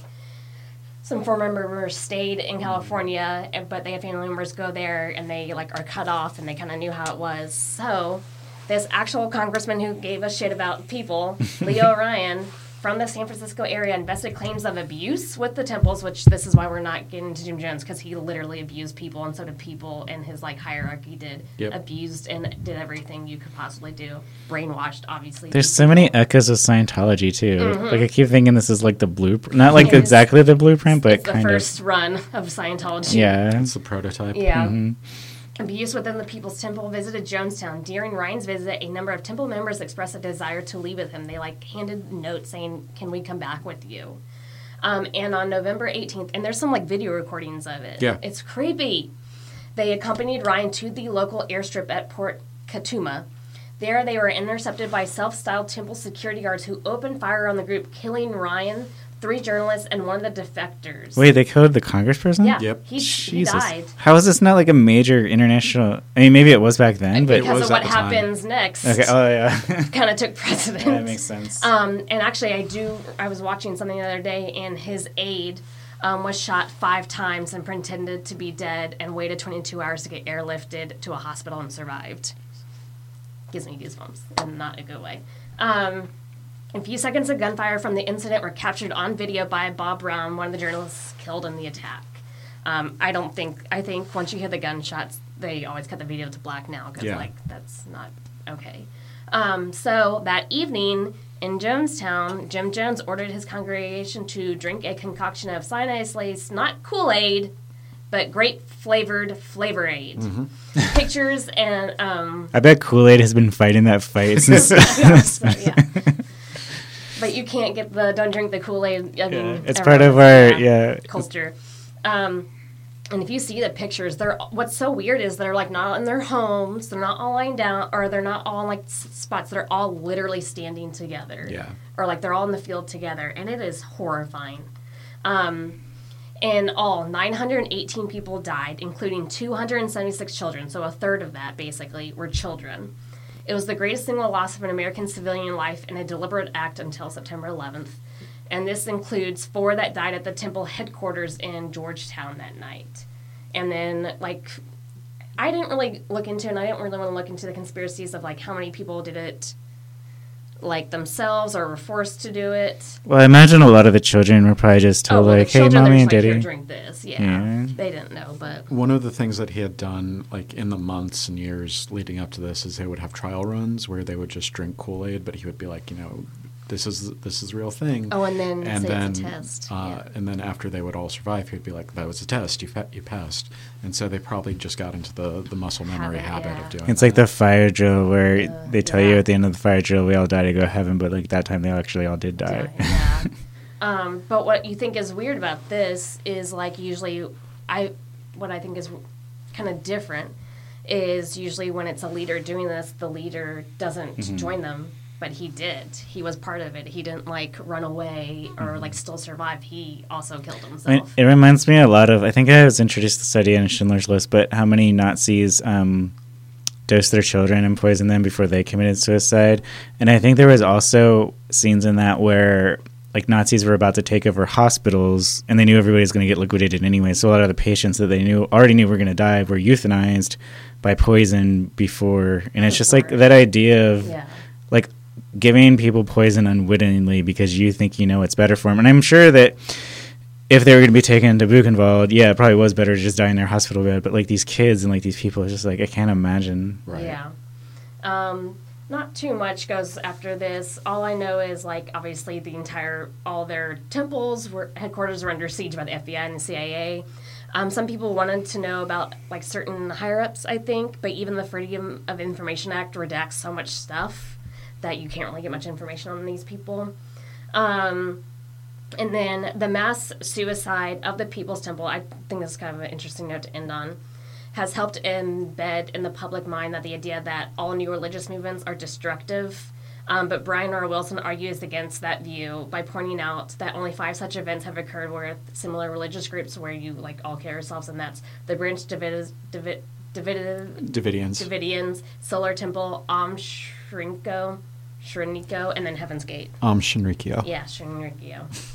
some former members stayed in California, but they had family members go there and they like are cut off and they kind of knew how it was. So this actual congressman who gave a shit about people, Leo Ryan, from the San Francisco area investigated claims of abuse with the temples, which this is why we're not getting to Jim Jones because he literally abused people, and so did people in his like hierarchy did Yep. abused and did everything you could possibly do, brainwashed, obviously. There's these so many echoes of Scientology too. Mm-hmm. Like I keep thinking this is like the blueprint, not like It is. exactly the blueprint, but It's the kind first run of Scientology. Yeah. It's the prototype. Yeah. Mm-hmm. Abuse within the People's Temple visited Jonestown. During Ryan's visit, a number of temple members expressed a desire to leave with him. They like handed notes saying, "Can we come back with you?" Um, and on November 18th, and there's some like video recordings of it. Yeah. it's creepy. They accompanied Ryan to the local airstrip at Port Kaituma. There, they were intercepted by self-styled temple security guards who opened fire on the group, killing Ryan, three journalists, and one of the defectors. Wait, they killed the congressperson? yeah, Yep. he, he died. How is this not like a major international? I mean, maybe it was back then, but because was of what at the time. happens next. okay. Oh yeah, kind of took precedence. that makes sense. Um, and actually, I do. I was watching something the other day, and his aide um, was shot five times and pretended to be dead, and waited 22 hours to get airlifted to a hospital and survived. Gives me goosebumps, and not a good way. Um, a few seconds of gunfire from the incident were captured on video by Bob Brown, one of the journalists killed in the attack. Um, I don't think. I think once you hear the gunshots, they always cut the video to black now because Yeah. like that's not okay. Um, so that evening in Jonestown, Jim Jones ordered his congregation to drink a concoction of cyanide laced, not Kool Aid, but grape flavored Flavor Aid. Pictures and um, I bet Kool Aid has been fighting that fight since. so, yeah. But you can't get the don't drink the Kool Aid. I mean, it's part of our yeah. culture. Um, and if you see the pictures, they're what's so weird is they're like not in their homes, they're not all lying down, or they're not all in like s- spots. They're all literally standing together, Yeah. or like they're all in the field together, and it is horrifying. Um, in all, 918 people died, including 276 children. So a third of that, basically, were children. It was the greatest single loss of an American civilian life in a deliberate act until September 11th. And this includes four that died at the temple headquarters in Georgetown that night. And then, like, I didn't really look into, and I didn't really want to look into the conspiracies of, like, how many people did it, like, themselves or were forced to do it. Well, I imagine a lot of the children were probably just oh, told well, like, "Hey, mommy and just like, daddy." drink this. Yeah. Yeah. They didn't know, but. One of the things that he had done, like in the months and years leading up to this, is they would have trial runs where they would just drink Kool Aid, but he would be like, you know, this is this is the real thing. Oh, and then and say then it's a test. Uh, yeah. and then after they would all survive, he'd be like, that was a test. You fa- you passed. And so they probably just got into the the muscle memory Habit, habit yeah. of doing. It. It's like the fire drill where Uh, they tell yeah. you at the end of the fire drill we all die to go to heaven, but like that time they actually all did die. Yeah. um, but what you think is weird about this is like usually, I what I think is kind of different is usually when it's a leader doing this, the leader doesn't Mm-hmm. join them, but he did. He was part of it. He didn't like run away or Mm-hmm. like still survive. He also killed I mean, himself. it reminds me a lot of. I think I was introduced to this idea in Schindler's List, but how many Nazis um, dosed their children and poisoned them before they committed suicide? And I think there was also scenes in that where like Nazis were about to take over hospitals, and they knew everybody was going to get liquidated anyway. So a lot of the patients that they knew already knew were going to die were euthanized by poison before, and it's just like that idea of yeah. Like giving people poison unwittingly because you think you know it's better for them. And I'm sure that if they were going to be taken to Buchenwald, yeah, it probably was better to just die in their hospital bed. But like these kids and like these people, it's just like I can't imagine. right. Yeah. Um, not too much goes after this. All I know is like obviously the entire all their temples were headquarters were under siege by the FBI and the CIA. Um, some people wanted to know about like certain higher ups, I think, but even the Freedom of Information Act redacts so much stuff that you can't really get much information on these people. Um, and then the mass suicide of the People's Temple, I think this is kind of an interesting note to end on, has helped embed in the public mind that the idea that all new religious movements are destructive. Um, but Brian R. Wilson argues against that view by pointing out that only five such events have occurred with similar religious groups where you like all kill yourselves, and that's the Branch David, Davidic, Davidians. Davidians, Solar Temple, Om Shrinko, Shriniko, and then Heaven's Gate. um, Shinrikyo. Yeah, Shinrikyo.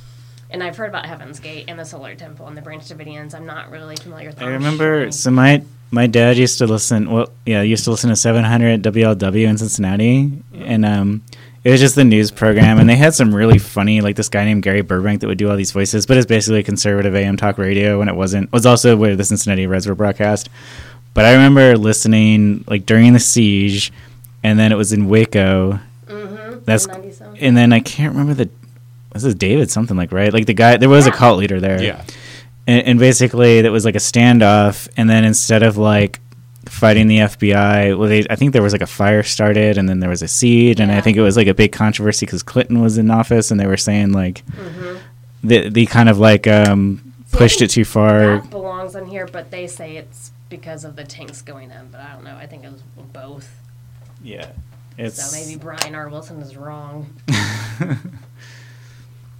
And I've heard about Heaven's Gate and the Solar Temple and the Branch Davidians. I'm not really familiar with I them. remember so my my dad used to listen. Well, yeah, used to listen to 700 WLW in Cincinnati, and um, it was just the news program, and they had some really funny, like this guy named Gary Burbank that would do all these voices, but it's basically conservative AM talk radio when it wasn't. It was also where the Cincinnati Reds were broadcast. But I remember listening like during the siege, and then it was in Waco. Mm-hmm. That's and then I can't remember the this is David something like right like the guy there was a cult leader there Yeah. and, and basically that was like a standoff and then instead of like fighting the FBI well they I think there was like a fire started and then there was a siege and I think it was like a big controversy because Clinton was in office and they were saying like Mm-hmm. the the kind of like um See, pushed it too far That belongs in here, but they say it's because of the tanks going in. But I don't know. I think it was both. Yeah it's So maybe Brian R. Wilson is wrong.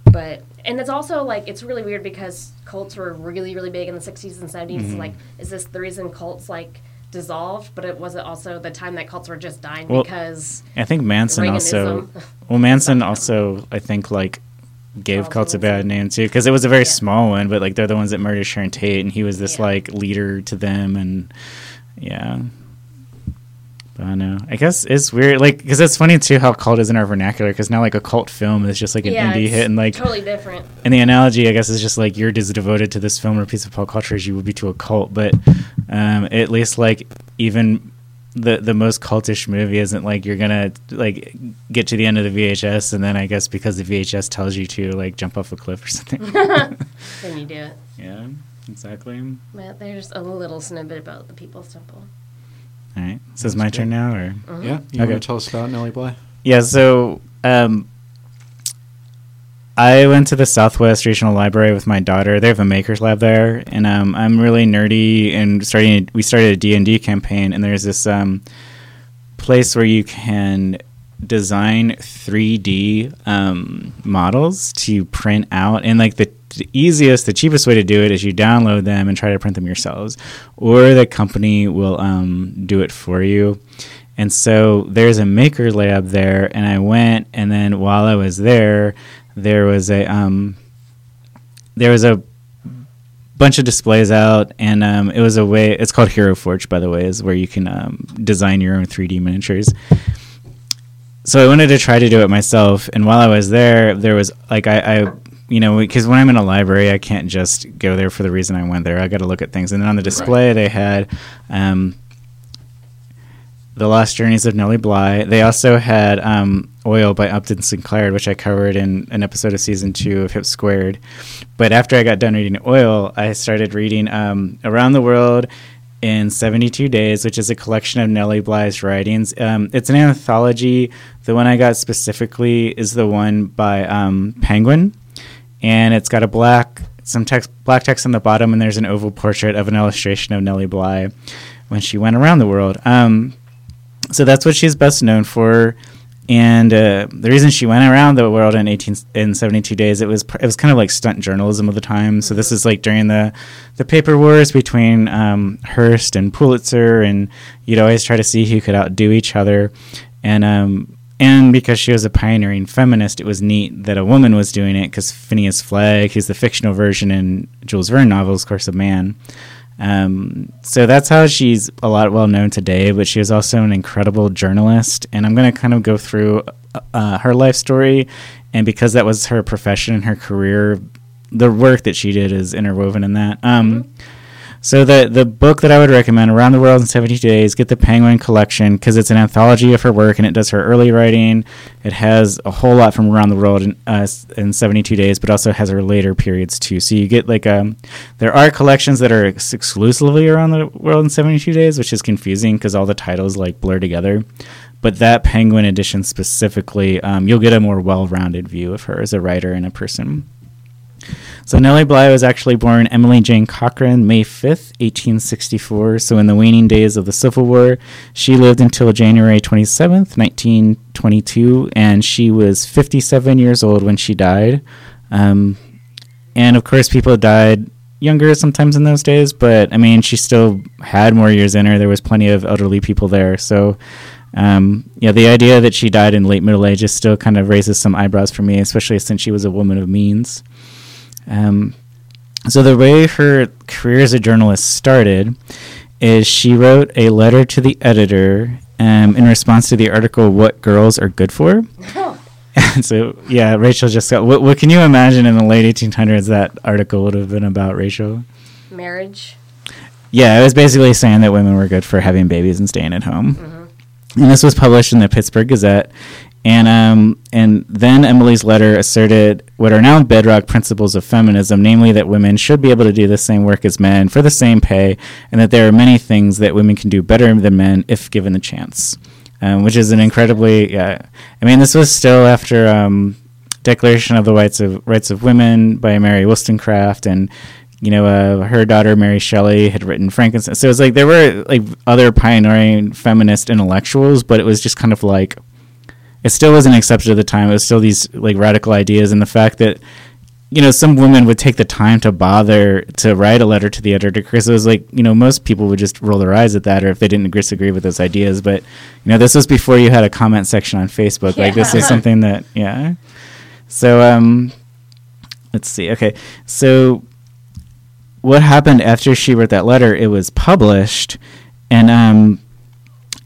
but and it's also like it's really weird because cults were really really big in the 60s and 70s. Mm-hmm. Like, is this the reason cults like dissolved? But it wasn't also the time that cults were just dying Well, because I think Manson also Well, Manson also, I think, like gave cults a bad name too, because it was a very Yeah. small one. But like they're the ones that murdered Sharon Tate, and he was this Yeah. like leader to them, and yeah. I don't know. I guess it's weird, like because it's funny too how cult is in our vernacular. Because now like a cult film is just like an yeah, indie hit, and like totally different. and the analogy, I guess, is just like you're as devoted to this film or piece of pop culture as you would be to a cult. But um, at least like even the the most cultish movie isn't like you're gonna like get to the end of the VHS and then I guess because the VHS tells you to like jump off a cliff or something. Then you do it. yeah, exactly. But there's a little snippet about the People's Temple. All right, so it's my good. turn now, or Yeah. You Okay. want to tell us about Nellie Bly? Yeah, so um, I went to the Southwest Regional Library with my daughter. They have a makers lab there, and um, I'm really nerdy. And starting, we started a D and D campaign, and there's this um, place where you can design 3D um, models to print out, and like the the easiest, the cheapest way to do it is you download them and try to print them yourselves, or the company will um, do it for you. And so there's a maker lab there, and I went, and then while I was there, there was a um, there was a bunch of displays out, and um, it was a way. It's called Hero Forge, by the way, is where you can um, design your own 3D miniatures. So I wanted to try to do it myself, and while I was there, there was like I. I you know, because when I'm in a library, I can't just go there for the reason I went there. I got to look at things, and then on the display they had um, the Lost Journeys of Nellie Bly. They also had um, Oil by Upton Sinclair, which I covered in an episode of season two of Hip Squared. But after I got done reading Oil, I started reading um, Around the World in 72 Days, which is a collection of Nellie Bly's writings. Um, it's an anthology. The one I got specifically is the one by um, Penguin, and it's got a black some text black text on the bottom, and there's an oval portrait of an illustration of Nellie Bly when she went around the world. Um, so that's what she's best known for. And uh, the reason she went around the world in 18 in 72 days, it was it was kind of like stunt journalism of the time. So this is like during the the paper wars between um, Hearst and Pulitzer, and you'd always try to see who could outdo each other. And um, and because she was a pioneering feminist, it was neat that a woman was doing it. Because Phineas Flagg, who's the fictional version in Jules Verne novels, Course of Man, um, so that's how she's a lot well known today, but she was also an incredible journalist. And I'm going to kind of go through uh, her life story. And because that was her profession and her career, the work that she did is interwoven in that. Um, So the the book that I would recommend, Around the World in 72 Days, get the Penguin collection because it's an anthology of her work and it does her early writing. It has a whole lot from Around the World in, uh, in 72 Days, but also has her later periods too. So you get like um, there are collections that are ex- exclusively Around the World in 72 Days, which is confusing because all the titles like blur together. But that Penguin edition specifically, um, you'll get a more well-rounded view of her as a writer and a person. So Nellie Bly was actually born Emily Jane Cochran May 5th, 1864. So in the waning days of the Civil War, she lived until January 27th, 1922, and she was 57 years old when she died. Um, and of course, people died younger sometimes in those days, but I mean, she still had more years in her. There was plenty of elderly people there. So, um, yeah, the idea that she died in late middle ages still kind of raises some eyebrows for me, especially since she was a woman of means. Um, so the way her career as a journalist started is she wrote a letter to the editor um, in response to the article "What Girls Are Good For." And so yeah, Rachel just got. What, what can you imagine in the late 1800s that article would have been about, Rachel? marriage. Yeah, it was basically saying that women were good for having babies and staying at home. And this was published in the Pittsburgh Gazette. And um, and then Emily's letter asserted what are now bedrock principles of feminism, namely that women should be able to do the same work as men for the same pay, and that there are many things that women can do better than men if given the chance. Um, which is an incredibly. I mean, this was still after um, Declaration of the Rights of Rights of Women by Mary Wollstonecraft, and you know, uh, her daughter Mary Shelley had written Frankenstein. So it was like there were like other pioneering feminist intellectuals, but it was just kind of like it still wasn't accepted at the time. It was still these like radical ideas, and the fact that you know some women would take the time to bother to write a letter to the editor because it was like you know most people would just roll their eyes at that or if they didn't disagree with those ideas. But you know this was before you had a comment section on Facebook. Like this was something that yeah. So um, let's see. Okay, so what happened after she wrote that letter? It was published, and um,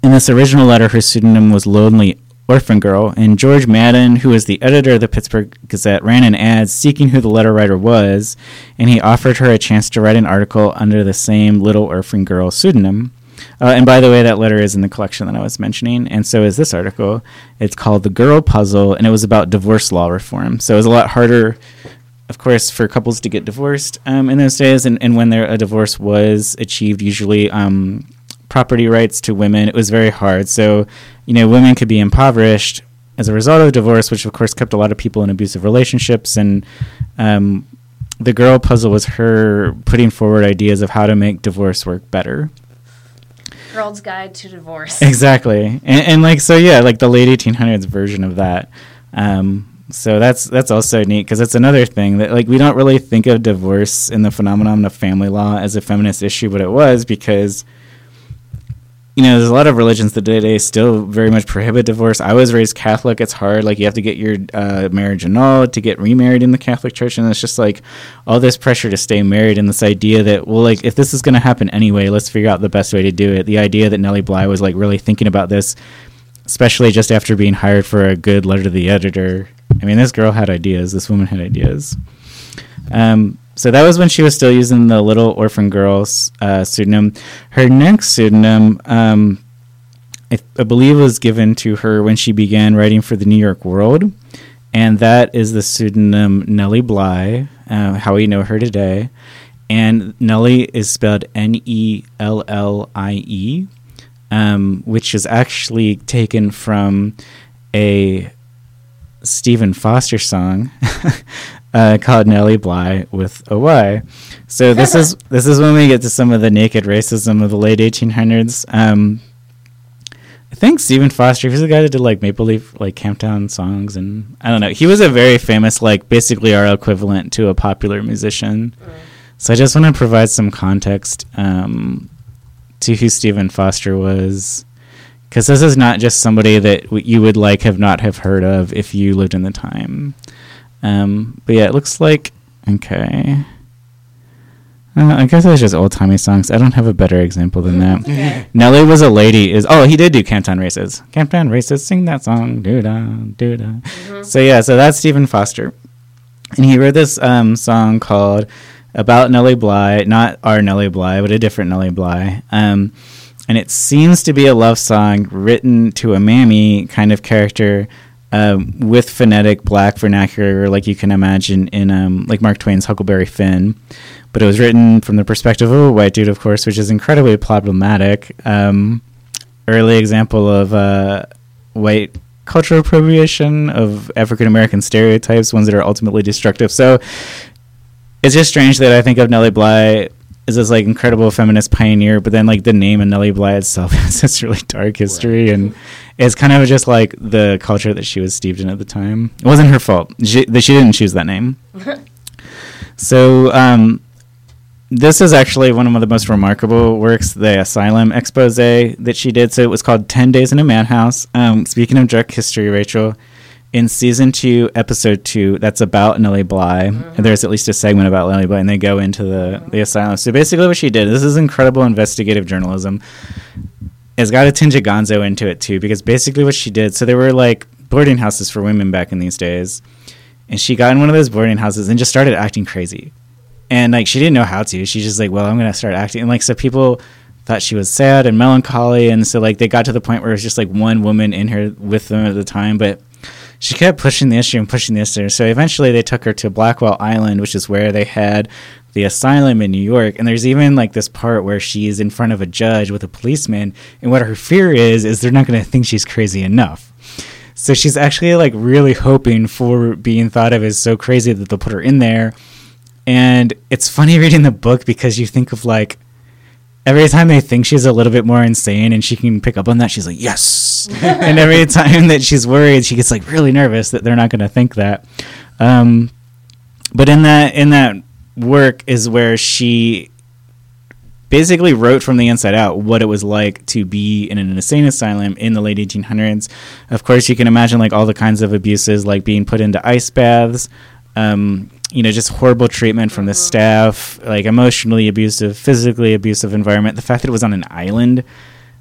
in this original letter, her pseudonym was Lonely Orphan Girl, and George Madden, who was the editor of the Pittsburgh Gazette, ran an ad seeking who the letter writer was, and he offered her a chance to write an article under the same Little Orphan Girl pseudonym. Uh, and by the way, that letter is in the collection that I was mentioning, and so is this article. It's called The Girl Puzzle, and it was about divorce law reform. So it was a lot harder of course, for couples to get divorced um, in those days, and, and when a divorce was achieved, usually um, property rights to women, it was very hard. So, you know, women could be impoverished as a result of divorce, which of course kept a lot of people in abusive relationships. And um, the girl puzzle was her putting forward ideas of how to make divorce work better. Girl's Guide to Divorce. Exactly, and, and like so, yeah, like the late 1800s version of that. Um, so that's that's also neat because that's another thing that like we don't really think of divorce in the phenomenon of family law as a feminist issue, but it was because you know there's a lot of religions that today still very much prohibit divorce. I was raised Catholic; it's hard. Like you have to get your uh, marriage annulled to get remarried in the Catholic Church, and it's just like all this pressure to stay married, and this idea that well, like if this is going to happen anyway, let's figure out the best way to do it. The idea that Nellie Bly was like really thinking about this especially just after being hired for a good letter to the editor. I mean, this girl had ideas. This woman had ideas. Um, so that was when she was still using the Little Orphan Girls uh, pseudonym. Her next pseudonym, um, I, I believe, was given to her when she began writing for the New York World, and that is the pseudonym Nellie Bly, uh, how we know her today. And Nellie is spelled N E L L I E um, which is actually taken from a Stephen Foster song uh, called Nellie Bly with a Y. So this is this is when we get to some of the naked racism of the late 1800s. Um, I think Stephen Foster, he's the guy that did like Maple Leaf, like Camptown songs, and I don't know. He was a very famous, like basically our equivalent to a popular musician. So I just want to provide some context um, to who Stephen Foster was, because this is not just somebody that w- you would like have not have heard of if you lived in the time. Um, but yeah, it looks like okay. Uh, I guess it's just old timey songs. I don't have a better example than that. Okay. Nellie was a lady. Is oh he did do Camptown Races. Camptown Races, sing that song. Doo da doo da. So yeah, so that's Stephen Foster, and he wrote this um, song called about Nellie Bly, not our Nellie Bly, but a different Nellie Bly. Um, and it seems to be a love song written to a mammy kind of character um, with phonetic black vernacular, like you can imagine in um, like Mark Twain's Huckleberry Finn. But it was written from the perspective of a white dude, of course, which is incredibly problematic. Um, early example of uh, white cultural appropriation of African American stereotypes, ones that are ultimately destructive. So it's just strange that I think of Nellie Bly as this like incredible feminist pioneer, but then like the name of Nellie Bly itself has this really dark history, and it's kind of just like the culture that she was steeped in at the time. It wasn't her fault. She, that she didn't choose that name. so um, this is actually one of the most remarkable works, the Asylum expose that she did. So it was called 10 Days in a Madhouse. Um, speaking of Drunk History, Rachel, in season two, episode two, that's about Nellie Bly. And there's at least a segment about Nellie Bly, and they go into the, the asylum. So basically, what she did this is incredible investigative journalism. Has got a tinge of gonzo into it too, because basically what she did, so there were like boarding houses for women back in these days, and she got in one of those boarding houses and just started acting crazy, and like she didn't know how to. She's just like, well, I'm gonna start acting, and like so people thought she was sad and melancholy, and so like they got to the point where it was just like one woman in here with them at the time, but she kept pushing the issue and pushing the issue. So eventually they took her to Blackwell Island, which is where they had the asylum in New York. And there's even like this part where she's in front of a judge with a policeman. And what her fear is, is they're not going to think she's crazy enough. So she's actually like really hoping for being thought of as so crazy that they'll put her in there. And it's funny reading the book because you think of like, every time they think she's a little bit more insane and she can pick up on that, she's like, yes. and every time that she's worried, she gets like really nervous that they're not going to think that. Um, but in that in that work is where she basically wrote from the inside out what it was like to be in an insane asylum in the late 1800s. Of course, you can imagine like all the kinds of abuses, like being put into ice baths, um, you know, just horrible treatment from the staff, like emotionally abusive, physically abusive environment. The fact that it was on an island,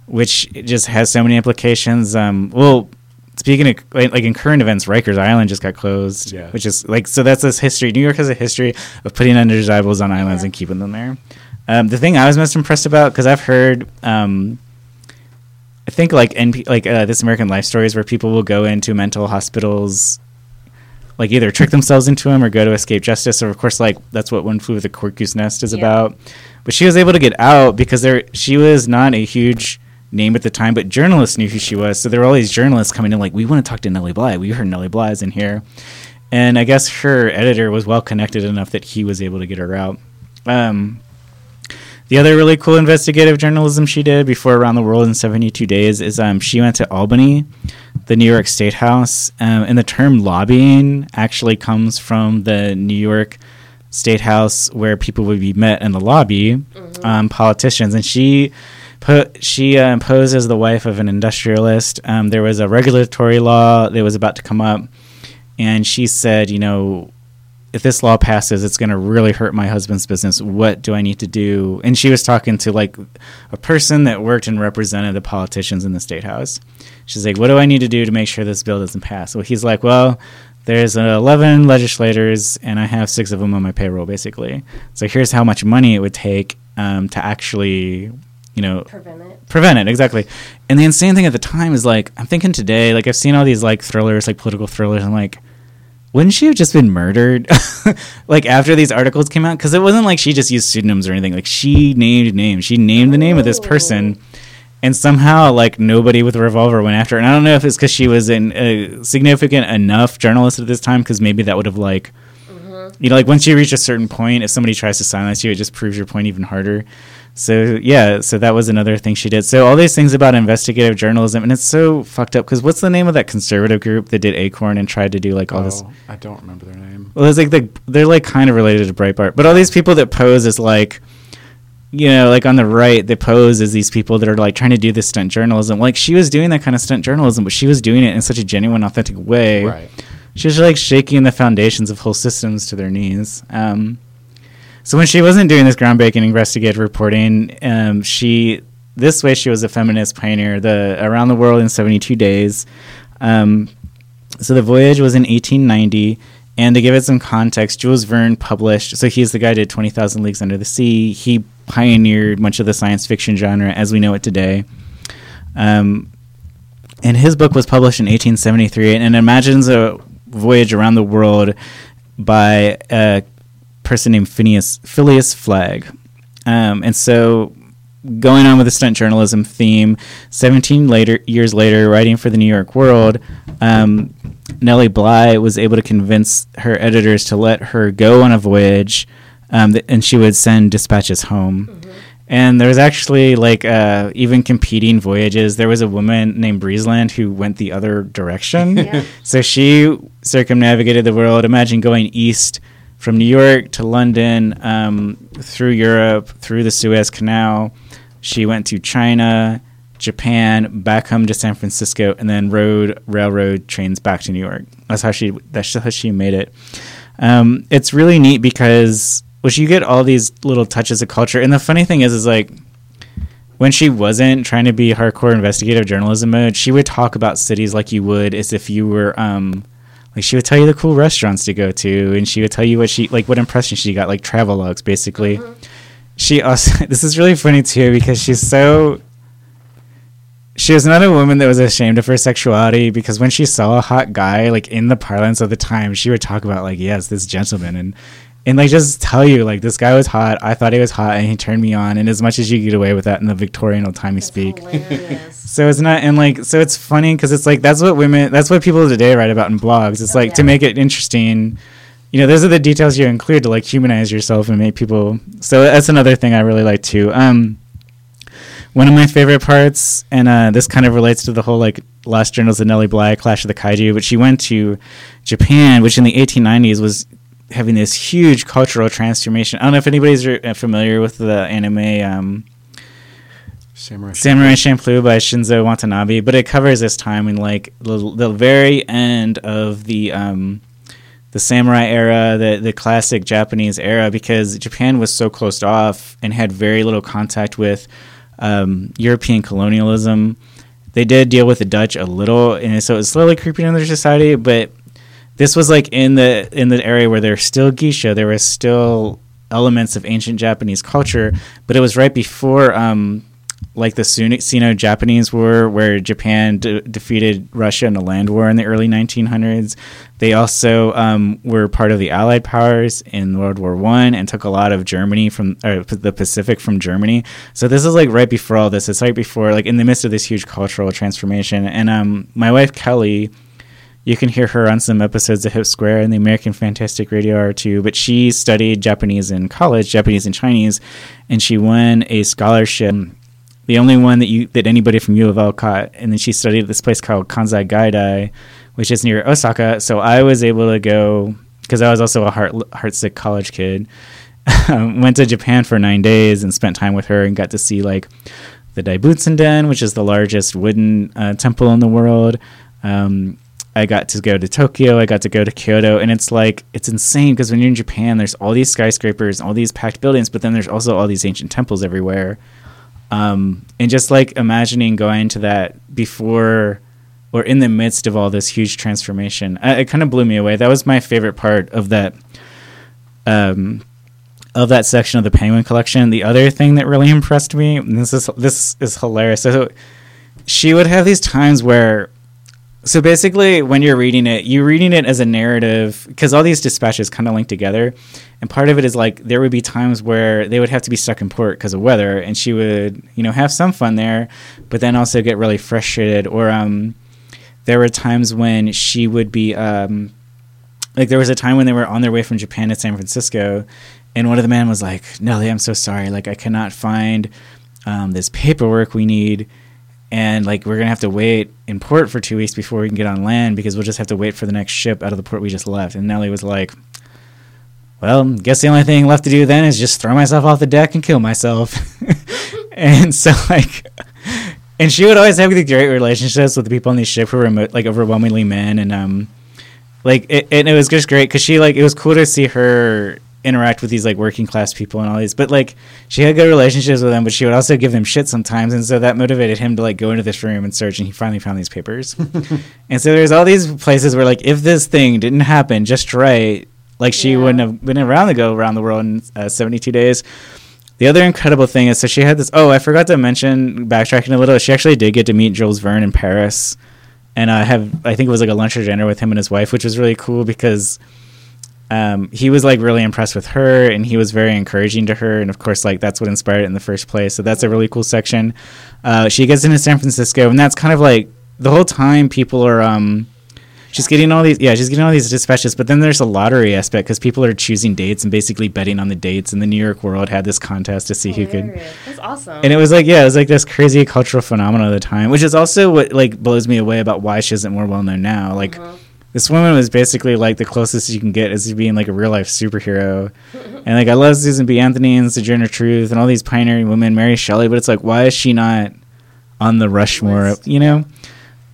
which just has so many implications. Um, well, speaking of like, like in current events, Rikers Island just got closed, Yeah. which is like so. That's this history. New York has a history of putting undesirables on islands Yeah. and keeping them there. Um, the thing I was most impressed about because I've heard. Um, I think like NP, like uh, this American Life stories where people will go into mental hospitals like either trick themselves into them or go to escape justice. Or of course, like that's what One Flew with the Cuckoo's Nest is Yeah. about. But she was able to get out because there she was not a huge name at the time, but journalists knew who she was. So there were all these journalists coming in like, we want to talk to Nellie Bly. We heard Nellie Bly's in here, and I guess her editor was well connected enough that he was able to get her out. Um, the other really cool investigative journalism she did before Around the World in 72 Days is um, she went to Albany, the New York State House, um, and the term lobbying actually comes from the New York State House where people would be met in the lobby, um, politicians, and she. She uh, posed as the wife of an industrialist. Um, there was a regulatory law that was about to come up, and she said, you know, if this law passes, it's going to really hurt my husband's business. What do I need to do? And she was talking to like a person that worked and represented the politicians in the state house. She's like, "What do I need to do to make sure this bill doesn't pass?" Well, he's like, "Well, there's uh, 11 legislators, and I have six of them on my payroll, basically. So here's how much money it would take um, to actually, you know, Prevent it. prevent it exactly. And the insane thing at the time is like i'm thinking today like i've seen all these like thrillers like political thrillers i'm like wouldn't she have just been murdered like after these articles came out? Because it wasn't like she just used pseudonyms or anything like she named names she named the name of this person oh. and somehow like nobody with a revolver went after her. And i don't know if it's because she was an a significant enough journalist at this time because maybe that would have like mm-hmm. you know like once you reach a certain point if somebody tries to silence you it just proves your point even harder so yeah so that was another thing she did so all these things about investigative journalism and it's so fucked up because what's the name of that conservative group that did acorn and tried to do like all this Oh, I don't remember their name. well, it's like the, they're like kind of related to Breitbart, but all these people that pose as like, you know, like on the right, they pose as these people that are like trying to do this stunt journalism. Like she was doing that kind of stunt journalism, but she was doing it in such a genuine, authentic way. Right. She was like shaking the foundations of whole systems to their knees. Um, so when she wasn't doing this groundbreaking investigative reporting, um, she this way she was a feminist pioneer. The around the world in seventy two days. Um, so the voyage was in 1890, and to give it some context, Jules Verne published. So he's the guy who did 20,000 Leagues Under the Sea. He pioneered much of the science fiction genre as we know it today. Um, and his book was published in 1873, and it imagines a voyage around the world by a person named Phineas Phileas Flagg. Um, and so going on with the stunt journalism theme, 17 later years later, writing for the New York World, um, Nellie Bly was able to convince her editors to let her go on a voyage, um, th- and she would send dispatches home. And there was actually like uh, even competing voyages. There was a woman named Breezeland who went the other direction. Yeah. So she circumnavigated the world. Imagine going east from New York to London, um, through Europe, through the Suez Canal. She went to China, Japan, back home to San Francisco, and then rode railroad trains back to New York. That's how she. That's how she made it. Um, it's really neat because, which you get all these little touches of culture. And the funny thing is, is like when she wasn't trying to be hardcore investigative journalism mode, she would talk about cities like you would as if you were um like she would tell you the cool restaurants to go to and she would tell you what she like what impression she got like travel logs basically. Mm-hmm. She also this is really funny too because she's so she was not a woman that was ashamed of her sexuality because when she saw a hot guy like in the parlance of the time she would talk about like yes this gentleman and and like just tell you like this guy was hot. I thought he was hot and he turned me on. And as much as you get away with that in the victorian old timey speak. so it's not and like so it's funny because it's like that's what women that's what people today write about in blogs. It's Oh, like to make it interesting you know those are the details you include to like humanize yourself and make people so that's another thing i really like too. Um one of my favorite parts, and uh, this kind of relates to the whole like Lost Journals of Nellie Bly, Clash of the Kaiju, but she went to Japan, which in the 1890s was having this huge cultural transformation. I don't know if anybody's re- uh, familiar with the anime um, Samurai. Samurai Champloo by Shinzo Watanabe, but it covers this time in like the, the very end of the um, the samurai era, the the classic Japanese era, because Japan was so closed off and had very little contact with um, European colonialism. They did deal with the Dutch a little, and so it was slowly creeping into their society. But this was like in the in the area where there's still geisha, there was still elements of ancient Japanese culture, but it was right before um, like the Sino-Japanese War, where Japan de- defeated Russia in a land war in the early 1900s. They also um, were part of the Allied powers in World War One and took a lot of Germany from or the Pacific from Germany. So this is like right before all this. It's right before, like in the midst of this huge cultural transformation. And um, my wife Kelly, you can hear her on some episodes of Hip Squared and the American Fantastic Radio R2. But she studied Japanese in college, Japanese and Chinese, and she won a scholarship the only one that you that anybody from U of L caught. And then she studied at this place called Kansai Gaidai, which is near Osaka. So I was able to go because I was also a heart heartsick college kid. Went to Japan for nine days and spent time with her and got to see like the Daibutsu Den, which is the largest wooden uh, temple in the world. Um, I got to go to Tokyo. I got to go to Kyoto, and it's like it's insane because when you're in Japan, there's all these skyscrapers, all these packed buildings, but then there's also all these ancient temples everywhere. Um, and just like imagining going to that before or in the midst of all this huge transformation, I, it kind of blew me away. That was my favorite part of that. Um, of that section of the Penguin collection, the other thing that really impressed me, this is this is hilarious. So she would have these times where so basically when you're reading it you're reading it as a narrative because all these dispatches kind of link together and part of it is like there would be times where they would have to be stuck in port because of weather and she would you know have some fun there but then also get really frustrated or um there were times when she would be um like there was a time when they were on their way from Japan to San Francisco and one of the men was like Nellie I'm so sorry like I cannot find um, this paperwork we need and like we're gonna have to wait in port for two weeks before we can get on land because we'll just have to wait for the next ship out of the port we just left. And Nellie was like, "Well, guess the only thing left to do then is just throw myself off the deck and kill myself." and so like, and she would always have these great relationships with the people on these ship who were like overwhelmingly men, and um, like it, and it was just great because she like it was cool to see her interact with these like working class people and all these but like she had good relationships with them but she would also give them shit sometimes and so that motivated him to like go into this room and search and he finally found these papers and so there's all these places where like if this thing didn't happen just right like she Yeah. wouldn't have been around to go around the world in uh, 72 days the other incredible thing is so she had this oh i forgot to mention backtracking a little she actually did get to meet jules verne in paris and i have i think it was like a lunch or dinner with him and his wife which was really cool because um, he was like really impressed with her and he was very encouraging to her and of course like that's what inspired it in the first place so that's a really cool section uh, she gets into san francisco and that's kind of like the whole time people are um, she's getting all these yeah she's getting all these dispatches but then there's a lottery aspect because people are choosing dates and basically betting on the dates and the new york world had this contest to see who could Hilarious. That's awesome. and it was like yeah it was like this crazy cultural phenomenon of the time which is also what like blows me away about why she isn't more well known now like Uh-huh. This woman was basically like the closest you can get is being like a real life superhero. And like i love susan b. Anthony and sojourner truth and all these pioneering women mary shelley but it's like why is she not on the rushmore you know?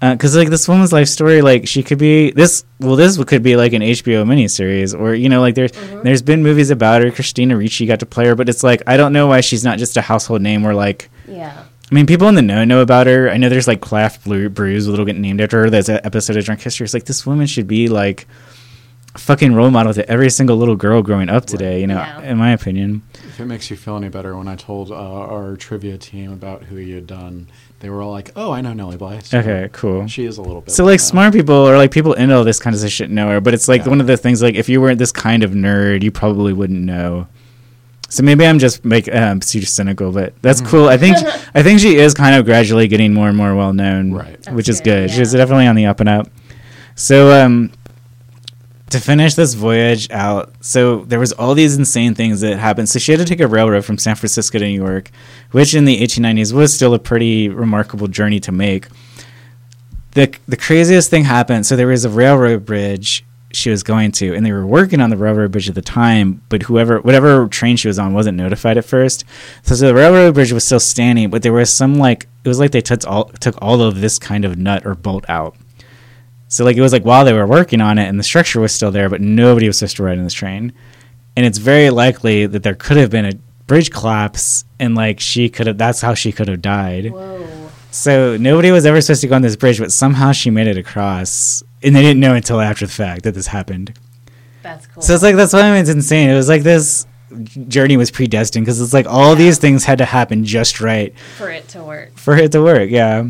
Uh, because like this woman's life story like she could be this well this could be like an hbo miniseries or you know like there's mm-hmm. there's been movies about her. Christina ricci got to play her but it's like i don't know why she's not just a household name where like yeah. I mean, people in the know know about her. I know there's like Claff Blue Bruise, a little get named after her. There's an episode of Drunk History. It's like this woman should be like a fucking role model to every single little girl growing up today. You know, Yeah. in my opinion. If it makes you feel any better, when I told uh, our trivia team about who you had done, they were all like, "Oh, I know Nellie Bly." So Okay, cool. She is a little bit. So like that. smart people or like people into all this kind of shit know her, but it's like Yeah. one of the things like if you weren't this kind of nerd, you probably wouldn't know. So maybe I'm just make um, super cynical, but that's Mm-hmm. cool. I think I think she is kind of gradually getting more and more well known, Right. which is good, good. She's definitely on the up and up. So um, to finish this voyage out, so there was all these insane things that happened. So she had to take a railroad from San Francisco to New York, which in the 1890s was still a pretty remarkable journey to make the the craziest thing happened. So there was a railroad bridge she was going to, and they were working on the railroad bridge at the time. But whoever, whatever train she was on, wasn't notified at first. So, so the railroad bridge was still standing, but there was some like it was like they took all took all of this kind of nut or bolt out. So like it was like while they were working on it, and the structure was still there, but nobody was supposed to ride in this train. And it's very likely that there could have been a bridge collapse, and like she could have. That's how she could have died. Whoa. So nobody was ever supposed to go on this bridge, but somehow she made it across, and they didn't know until after the fact that this happened. That's cool. So it's like that's why I mean, it's insane. It was like this journey was predestined because it's like all these things had to happen just right for it to work. for it to work. Yeah.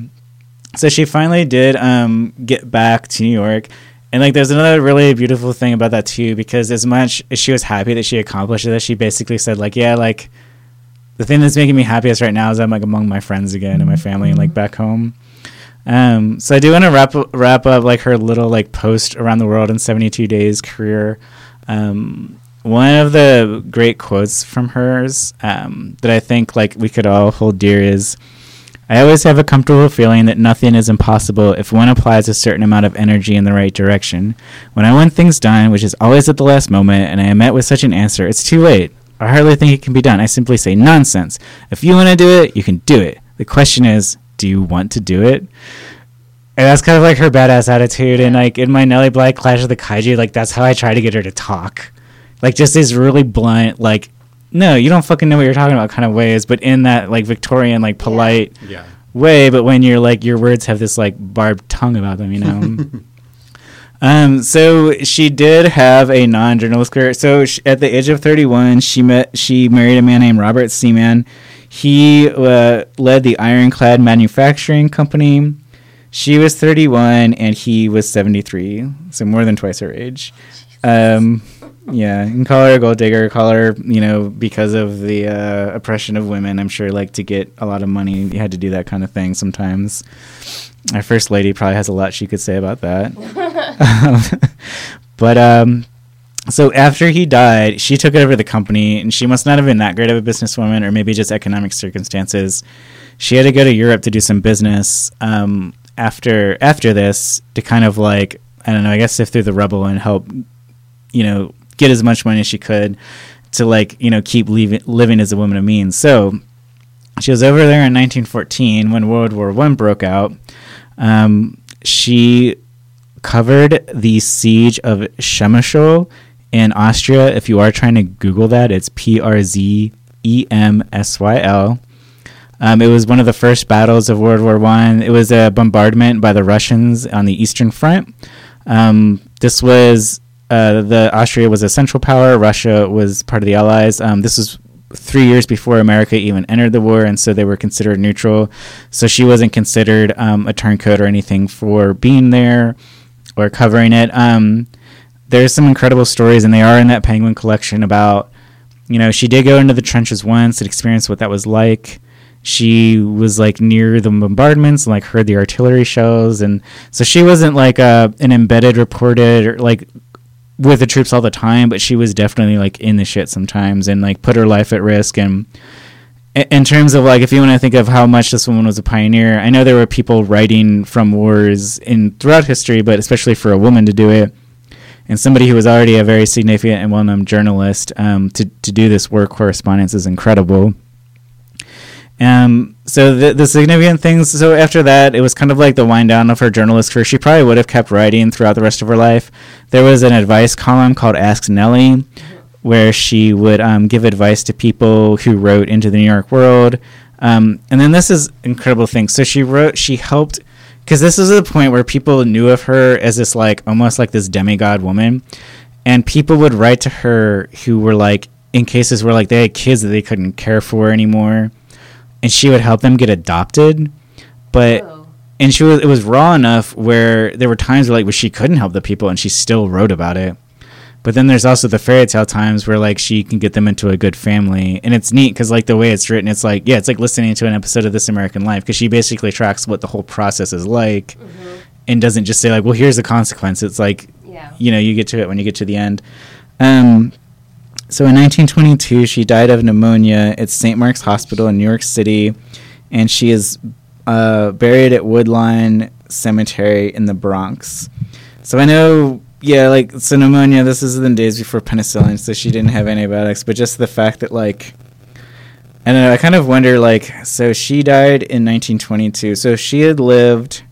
So she finally did um, get back to New York. And like, there's another really beautiful thing about that too, because as much as she was happy that she accomplished this, she basically said like, yeah, like the thing that's making me happiest right now is I'm like among my friends again and my family and like back home. Um, so I do want to wrap wrap up like her little like post around the world in 72 days career. Um, one of the great quotes from hers um, that I think like we could all hold dear is. I always have a comfortable feeling that nothing is impossible if one applies a certain amount of energy in the right direction. When I want things done, which is always at the last moment, and I am met with such an answer, it's too late. I hardly think it can be done. I simply say nonsense. If you want to do it, you can do it. The question is, do you want to do it? And that's kind of like her badass attitude. And like in my Nellie Bly Clash of the Kaiju, like that's how I try to get her to talk. Like just these really blunt, like, no, you don't fucking know what you're talking about kind of ways, but in that like Victorian, like polite Yeah. way, but when you're like your words have this like barbed tongue about them, you know. um, so she did have a non-journalist career. So sh at the age of 31, she met she married a man named Robert Seaman. He uh, led the Ironclad Manufacturing Company. She was 31 and he was 73, so more than twice her age. Um, yeah, can call her a gold digger, call her, you know, because of the uh, oppression of women. I'm sure, like, to get a lot of money, you had to do that kind of thing sometimes. Our first lady probably has a lot she could say about that. but, um, so after he died, she took over the company, and she must not have been that great of a businesswoman, or maybe just economic circumstances. She had to go to Europe to do some business um, after after this to kind of like I don't know, I guess sift through the rubble and help, you know, get as much money as she could to like you know keep leaving, living as a woman of means. So she was over there in 1914 when World War One broke out. Um, she covered the siege of Przemysl in Austria. If you are trying to Google that, it's P R Z E M S Y L. Um, it was one of the first battles of World War One. It was a bombardment by the Russians on the Eastern Front. Um, this was uh, the Austria was a central power. Russia was part of the Allies. Um, this was three years before America even entered the war, and so they were considered neutral. So she wasn't considered um, a turncoat or anything for being there or covering it. Um, there's some incredible stories, and they are in that Penguin collection about, you know, she did go into the trenches once and experience what that was like. She was like near the bombardments, and, like heard the artillery shells, and so she wasn't like a, an embedded reported or like with the troops all the time, but she was definitely like in the shit sometimes and like put her life at risk. And in terms of like, if you want to think of how much this woman was a pioneer, I know there were people writing from wars in throughout history, but especially for a woman to do it and somebody who was already a very significant and well-known journalist um, to to do this work correspondence is incredible. Um, so the, the significant things. So after that, it was kind of like the wind down of her journalist career. She probably would have kept writing throughout the rest of her life. There was an advice column called Ask Nellie, where she would um, give advice to people who wrote into the New York World. Um, and then this is incredible thing. So she wrote, she helped, because this is the point where people knew of her as this like almost like this demigod woman, and people would write to her who were like in cases where like they had kids that they couldn't care for anymore, and she would help them get adopted, but. Oh. And she was it was raw enough where there were times where like where she couldn't help the people and she still wrote about it. But then there's also the fairy tale times where like she can get them into a good family, and it's neat because like the way it's written, it's like yeah, it's like listening to an episode of This American Life because she basically tracks what the whole process is like, and doesn't just say like, well, here's the consequence. It's like Yeah. you know you get to it when you get to the end. Um, so in 1922, she died of pneumonia at St. Mark's Hospital in New York City, and she is uh, buried at Woodlawn Cemetery in the Bronx. So I know, yeah, like so pneumonia. This is in the days before penicillin, so she didn't have antibiotics. But just the fact that like, I know. I kind of wonder like, so she died in 1922. So she had lived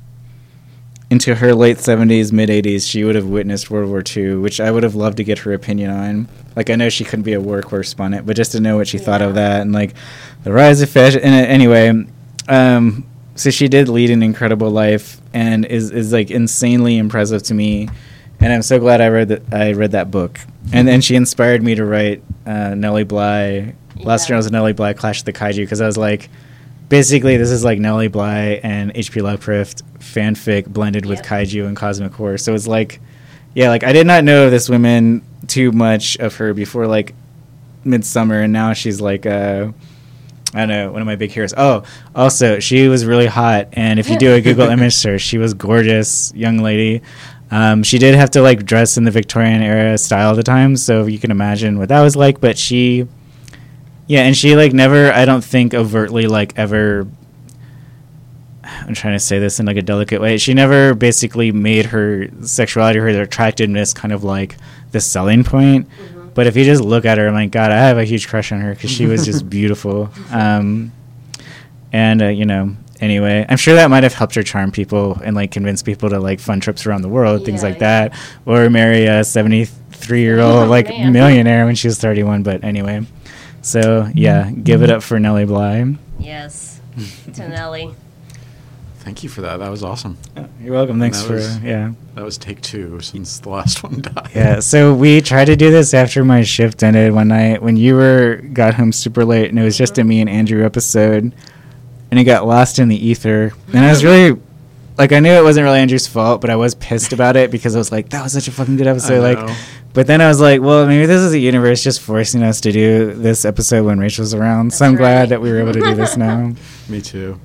into her late 70s, mid 80s, she would have witnessed World War II, which I would have loved to get her opinion on. Like, I know she couldn't be a war correspondent, but just to know what she thought of that and like the rise of fashion. And uh, anyway, um, so she did lead an incredible life and is, is like insanely impressive to me. And I'm so glad I read that I read that book. And then she inspired me to write uh, Nellie Bly, Yeah. Journals of Nellie Bly, Clash of the Kaiju, because I was like, basically this is like Nellie Bly and H.P. Lovecraft fanfic blended with kaiju and cosmic horror. So it's like, yeah, like I did not know this woman too much of her before like Midsummer, and now she's like, uh, I don't know, one of my big heroes. Oh, also she was really hot, and if you do a Google image search, she was gorgeous, young lady. Um, she did have to like dress in the Victorian era style at the time, so you can imagine what that was like. But she, yeah, and she like never, I don't think overtly like ever. I'm trying to say this in like a delicate way. She never basically made her sexuality, or her attractiveness, kind of like the selling point. But if you just look at her, I'm like, God, I have a huge crush on her because she was just beautiful. Um, and uh, you know, anyway, I'm sure that might have helped her charm people and like convince people to like fun trips around the world, things like yeah. that, or marry a 73 year old Oh, like man. millionaire when she was 31. But anyway, so yeah, give it up for Nellie Bly. Yes. to Nellie. Thank you for that. That was awesome. You're welcome. Thanks for was- yeah. That was take two since the last one died. Yeah, so we tried to do this after my shift ended one night when you were got home super late and it was just a me and Andrew episode and it got lost in the ether. And I was mm-hmm. really like I knew it wasn't really Andrew's fault, but I was pissed about it because I was like, that was such a fucking good episode. Like but then I was like, well, maybe this is the universe just forcing us to do this episode when Rachel's around. so I'm glad that we were able to do this now. Me too.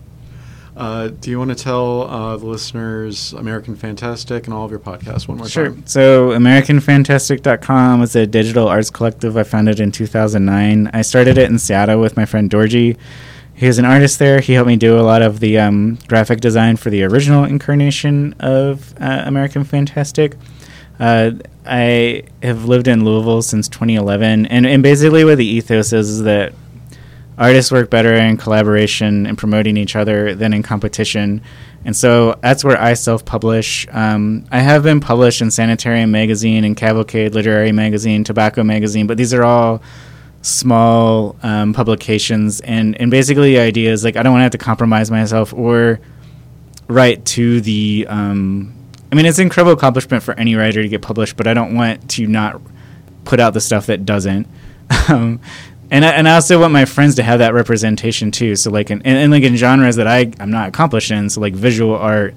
Uh, do you want to tell uh, the listeners American Fantastic and all of your podcasts one more time? Sure. time? So, AmericanFantastic.com is a digital arts collective. I founded in 2009. I started it in Seattle with my friend Dorji. He's an artist there. He helped me do a lot of the um, graphic design for the original incarnation of uh, American Fantastic. Uh, I have lived in Louisville since 2011, and, and basically what the ethos is is that artists work better in collaboration and promoting each other than in competition. And so that's where I self publish. Um, I have been published in Sanitarium Magazine and Cavalcade Literary Magazine, Tobacco Magazine, but these are all small um, publications. And, and basically, the idea is like I don't want to have to compromise myself or write to the. Um, I mean, it's an incredible accomplishment for any writer to get published, but I don't want to not put out the stuff that doesn't. um, and I, and I also want my friends to have that representation too. So like in, and, and like in genres that I I'm not accomplished in. So like visual art,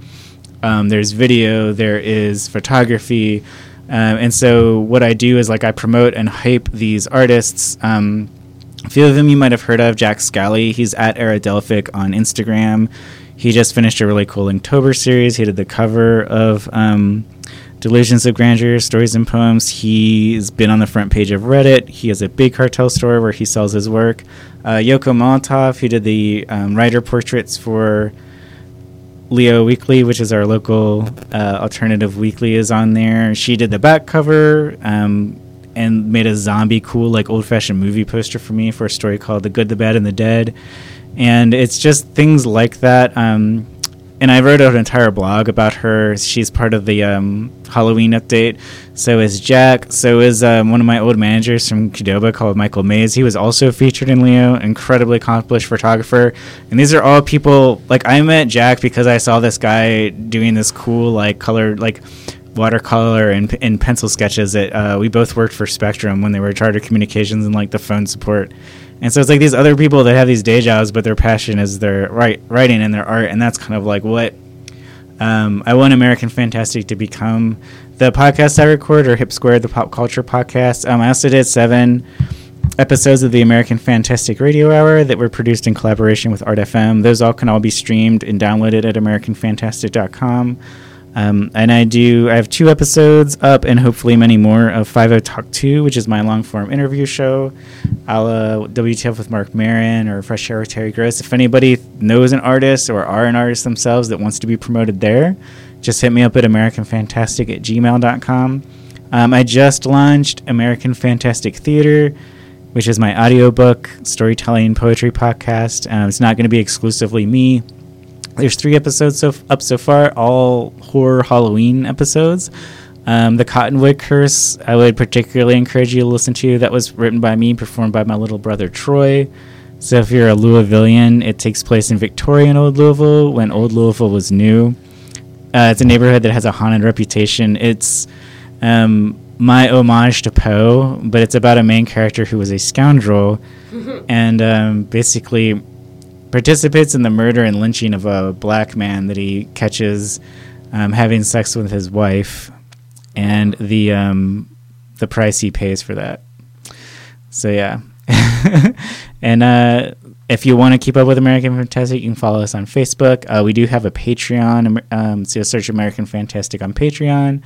um, there's video, there is photography, um, and so what I do is like I promote and hype these artists. Um, a few of them you might have heard of. Jack Scally, he's at Aradelphic on Instagram. He just finished a really cool Inktober series. He did the cover of um, Delusions of Grandeur, Stories and Poems. He's been on the front page of Reddit. He has a big cartel store where he sells his work. Uh, Yoko Molotov, who did the um, writer portraits for Leo Weekly, which is our local uh, alternative weekly, is on there. She did the back cover um, and made a zombie cool, like old fashioned movie poster for me for a story called The Good, the Bad, and the Dead. And it's just things like that. Um, and I wrote an entire blog about her. She's part of the um, Halloween update. So is Jack. So is um, one of my old managers from Qdoba called Michael Mays. He was also featured in Leo. Incredibly accomplished photographer. And these are all people like I met Jack because I saw this guy doing this cool like colored like watercolor and, and pencil sketches that uh, we both worked for Spectrum when they were Charter Communications and like the phone support. And so it's like these other people that have these day jobs, but their passion is their write, writing and their art, and that's kind of like what um, I want American Fantastic to become. The podcast I record, or Hip Squared, the pop culture podcast. Um, I also did seven episodes of the American Fantastic Radio Hour that were produced in collaboration with Art FM. Those all can all be streamed and downloaded at AmericanFantastic.com. Um, and I do. I have two episodes up, and hopefully many more of Five O Talk Two, which is my long form interview show, a la WTF with Marc Maron or Fresh Air with Terry Gross. If anybody knows an artist or are an artist themselves that wants to be promoted there, just hit me up at AmericanFantastic at gmail.com. Um, I just launched American Fantastic Theater, which is my audiobook, storytelling, poetry podcast. Um, it's not going to be exclusively me there's three episodes so f- up so far, all horror Halloween episodes. Um, the Cottonwood Curse, I would particularly encourage you to listen to. That was written by me, performed by my little brother Troy. So if you're a Louisvillian, it takes place in Victorian Old Louisville when Old Louisville was new. Uh, it's a neighborhood that has a haunted reputation. It's um, my homage to Poe, but it's about a main character who was a scoundrel and um, basically participates in the murder and lynching of a black man that he catches um, having sex with his wife, and the um, the price he pays for that. So yeah, and uh, if you want to keep up with American Fantastic, you can follow us on Facebook. Uh, we do have a Patreon, um, so search American Fantastic on Patreon.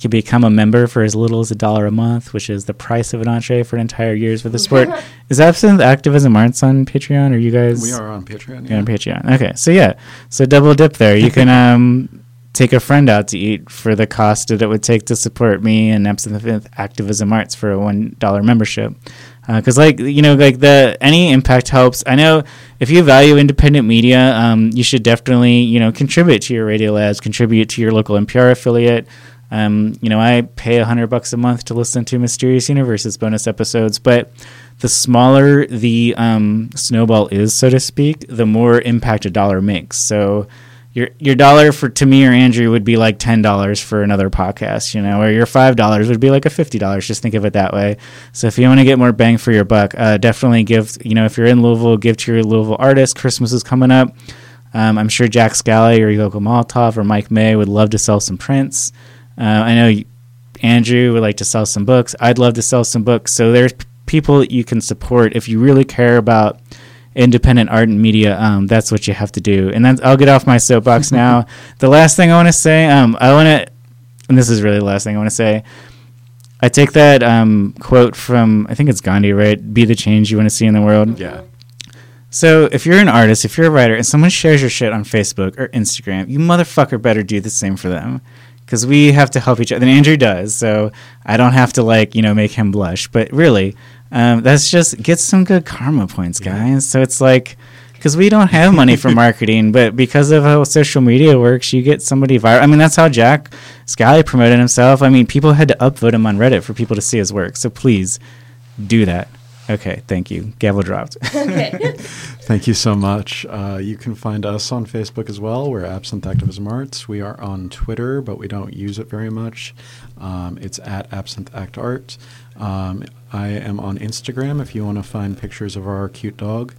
You can become a member for as little as a dollar a month, which is the price of an entree for an entire year's for the sport. is Absinthe Activism Arts on Patreon? Are you guys? We are on Patreon. You're on Patreon. Okay, so yeah, so double dip there. You can um, take a friend out to eat for the cost that it would take to support me and Absinthe Activism Arts for a one dollar membership. Because like you know, like the any impact helps. I know if you value independent media, um, you should definitely you know contribute to your radio labs, contribute to your local NPR affiliate. Um, you know, I pay a hundred bucks a month to listen to Mysterious Universes bonus episodes, but the smaller the um, snowball is, so to speak, the more impact a dollar makes. So your your dollar for to me or Andrew would be like ten dollars for another podcast, you know, or your five dollars would be like a fifty dollars. Just think of it that way. So if you want to get more bang for your buck, uh, definitely give. You know, if you're in Louisville, give to your Louisville artist. Christmas is coming up. Um, I'm sure Jack Scally or Yoko Molotov or Mike May would love to sell some prints. Uh, I know Andrew would like to sell some books. I'd love to sell some books. So there's p- people that you can support if you really care about independent art and media. Um, that's what you have to do. And then I'll get off my soapbox now. The last thing I want to say, um, I want to, and this is really the last thing I want to say. I take that um, quote from I think it's Gandhi, right? Be the change you want to see in the world. Yeah. So if you're an artist, if you're a writer, and someone shares your shit on Facebook or Instagram, you motherfucker better do the same for them, because we have to help each other. And Andrew does, so I don't have to like you know make him blush. But really, um, that's just get some good karma points, guys. So it's like. Because we don't have money for marketing, but because of how social media works, you get somebody viral. I mean, that's how Jack Scally promoted himself. I mean, people had to upvote him on Reddit for people to see his work. So please do that. Okay, thank you. Gavel dropped. Okay. Thank you so much. Uh, you can find us on Facebook as well. We're Absinthe Activism Arts. We are on Twitter, but we don't use it very much. Um, it's at Absinthe Act Art. Um, I am on Instagram if you want to find pictures of our cute dog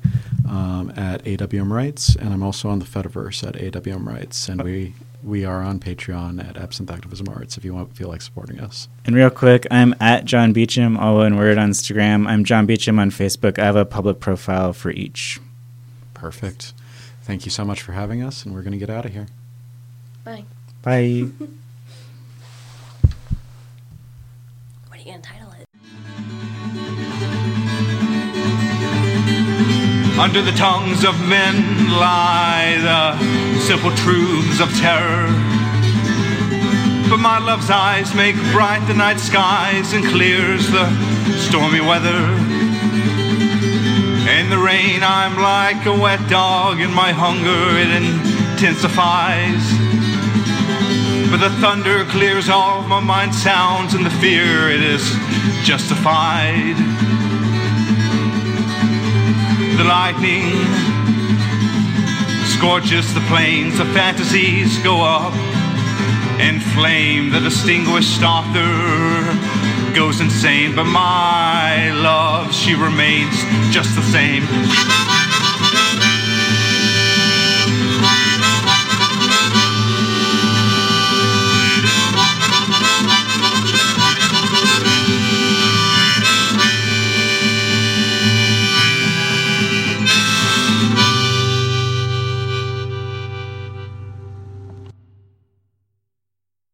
um, at AWM Rights, and I'm also on the Fediverse at AWM Rights, and we we are on Patreon at Absinthe Activism Arts if you want feel like supporting us. And real quick, I'm at John Beecham, all one word on Instagram. I'm John Beecham on Facebook. I have a public profile for each. Perfect. Thank you so much for having us, and we're going to get out of here. Bye. Bye. What are you gonna title Under the tongues of men lie the simple truths of terror. But my love's eyes make bright the night skies and clears the stormy weather. In the rain, I'm like a wet dog, and my hunger it intensifies. But the thunder clears all my mind sounds, and the fear it is justified. The lightning scorches the plains of fantasies go up and flame. The distinguished author goes insane but my love she remains just the same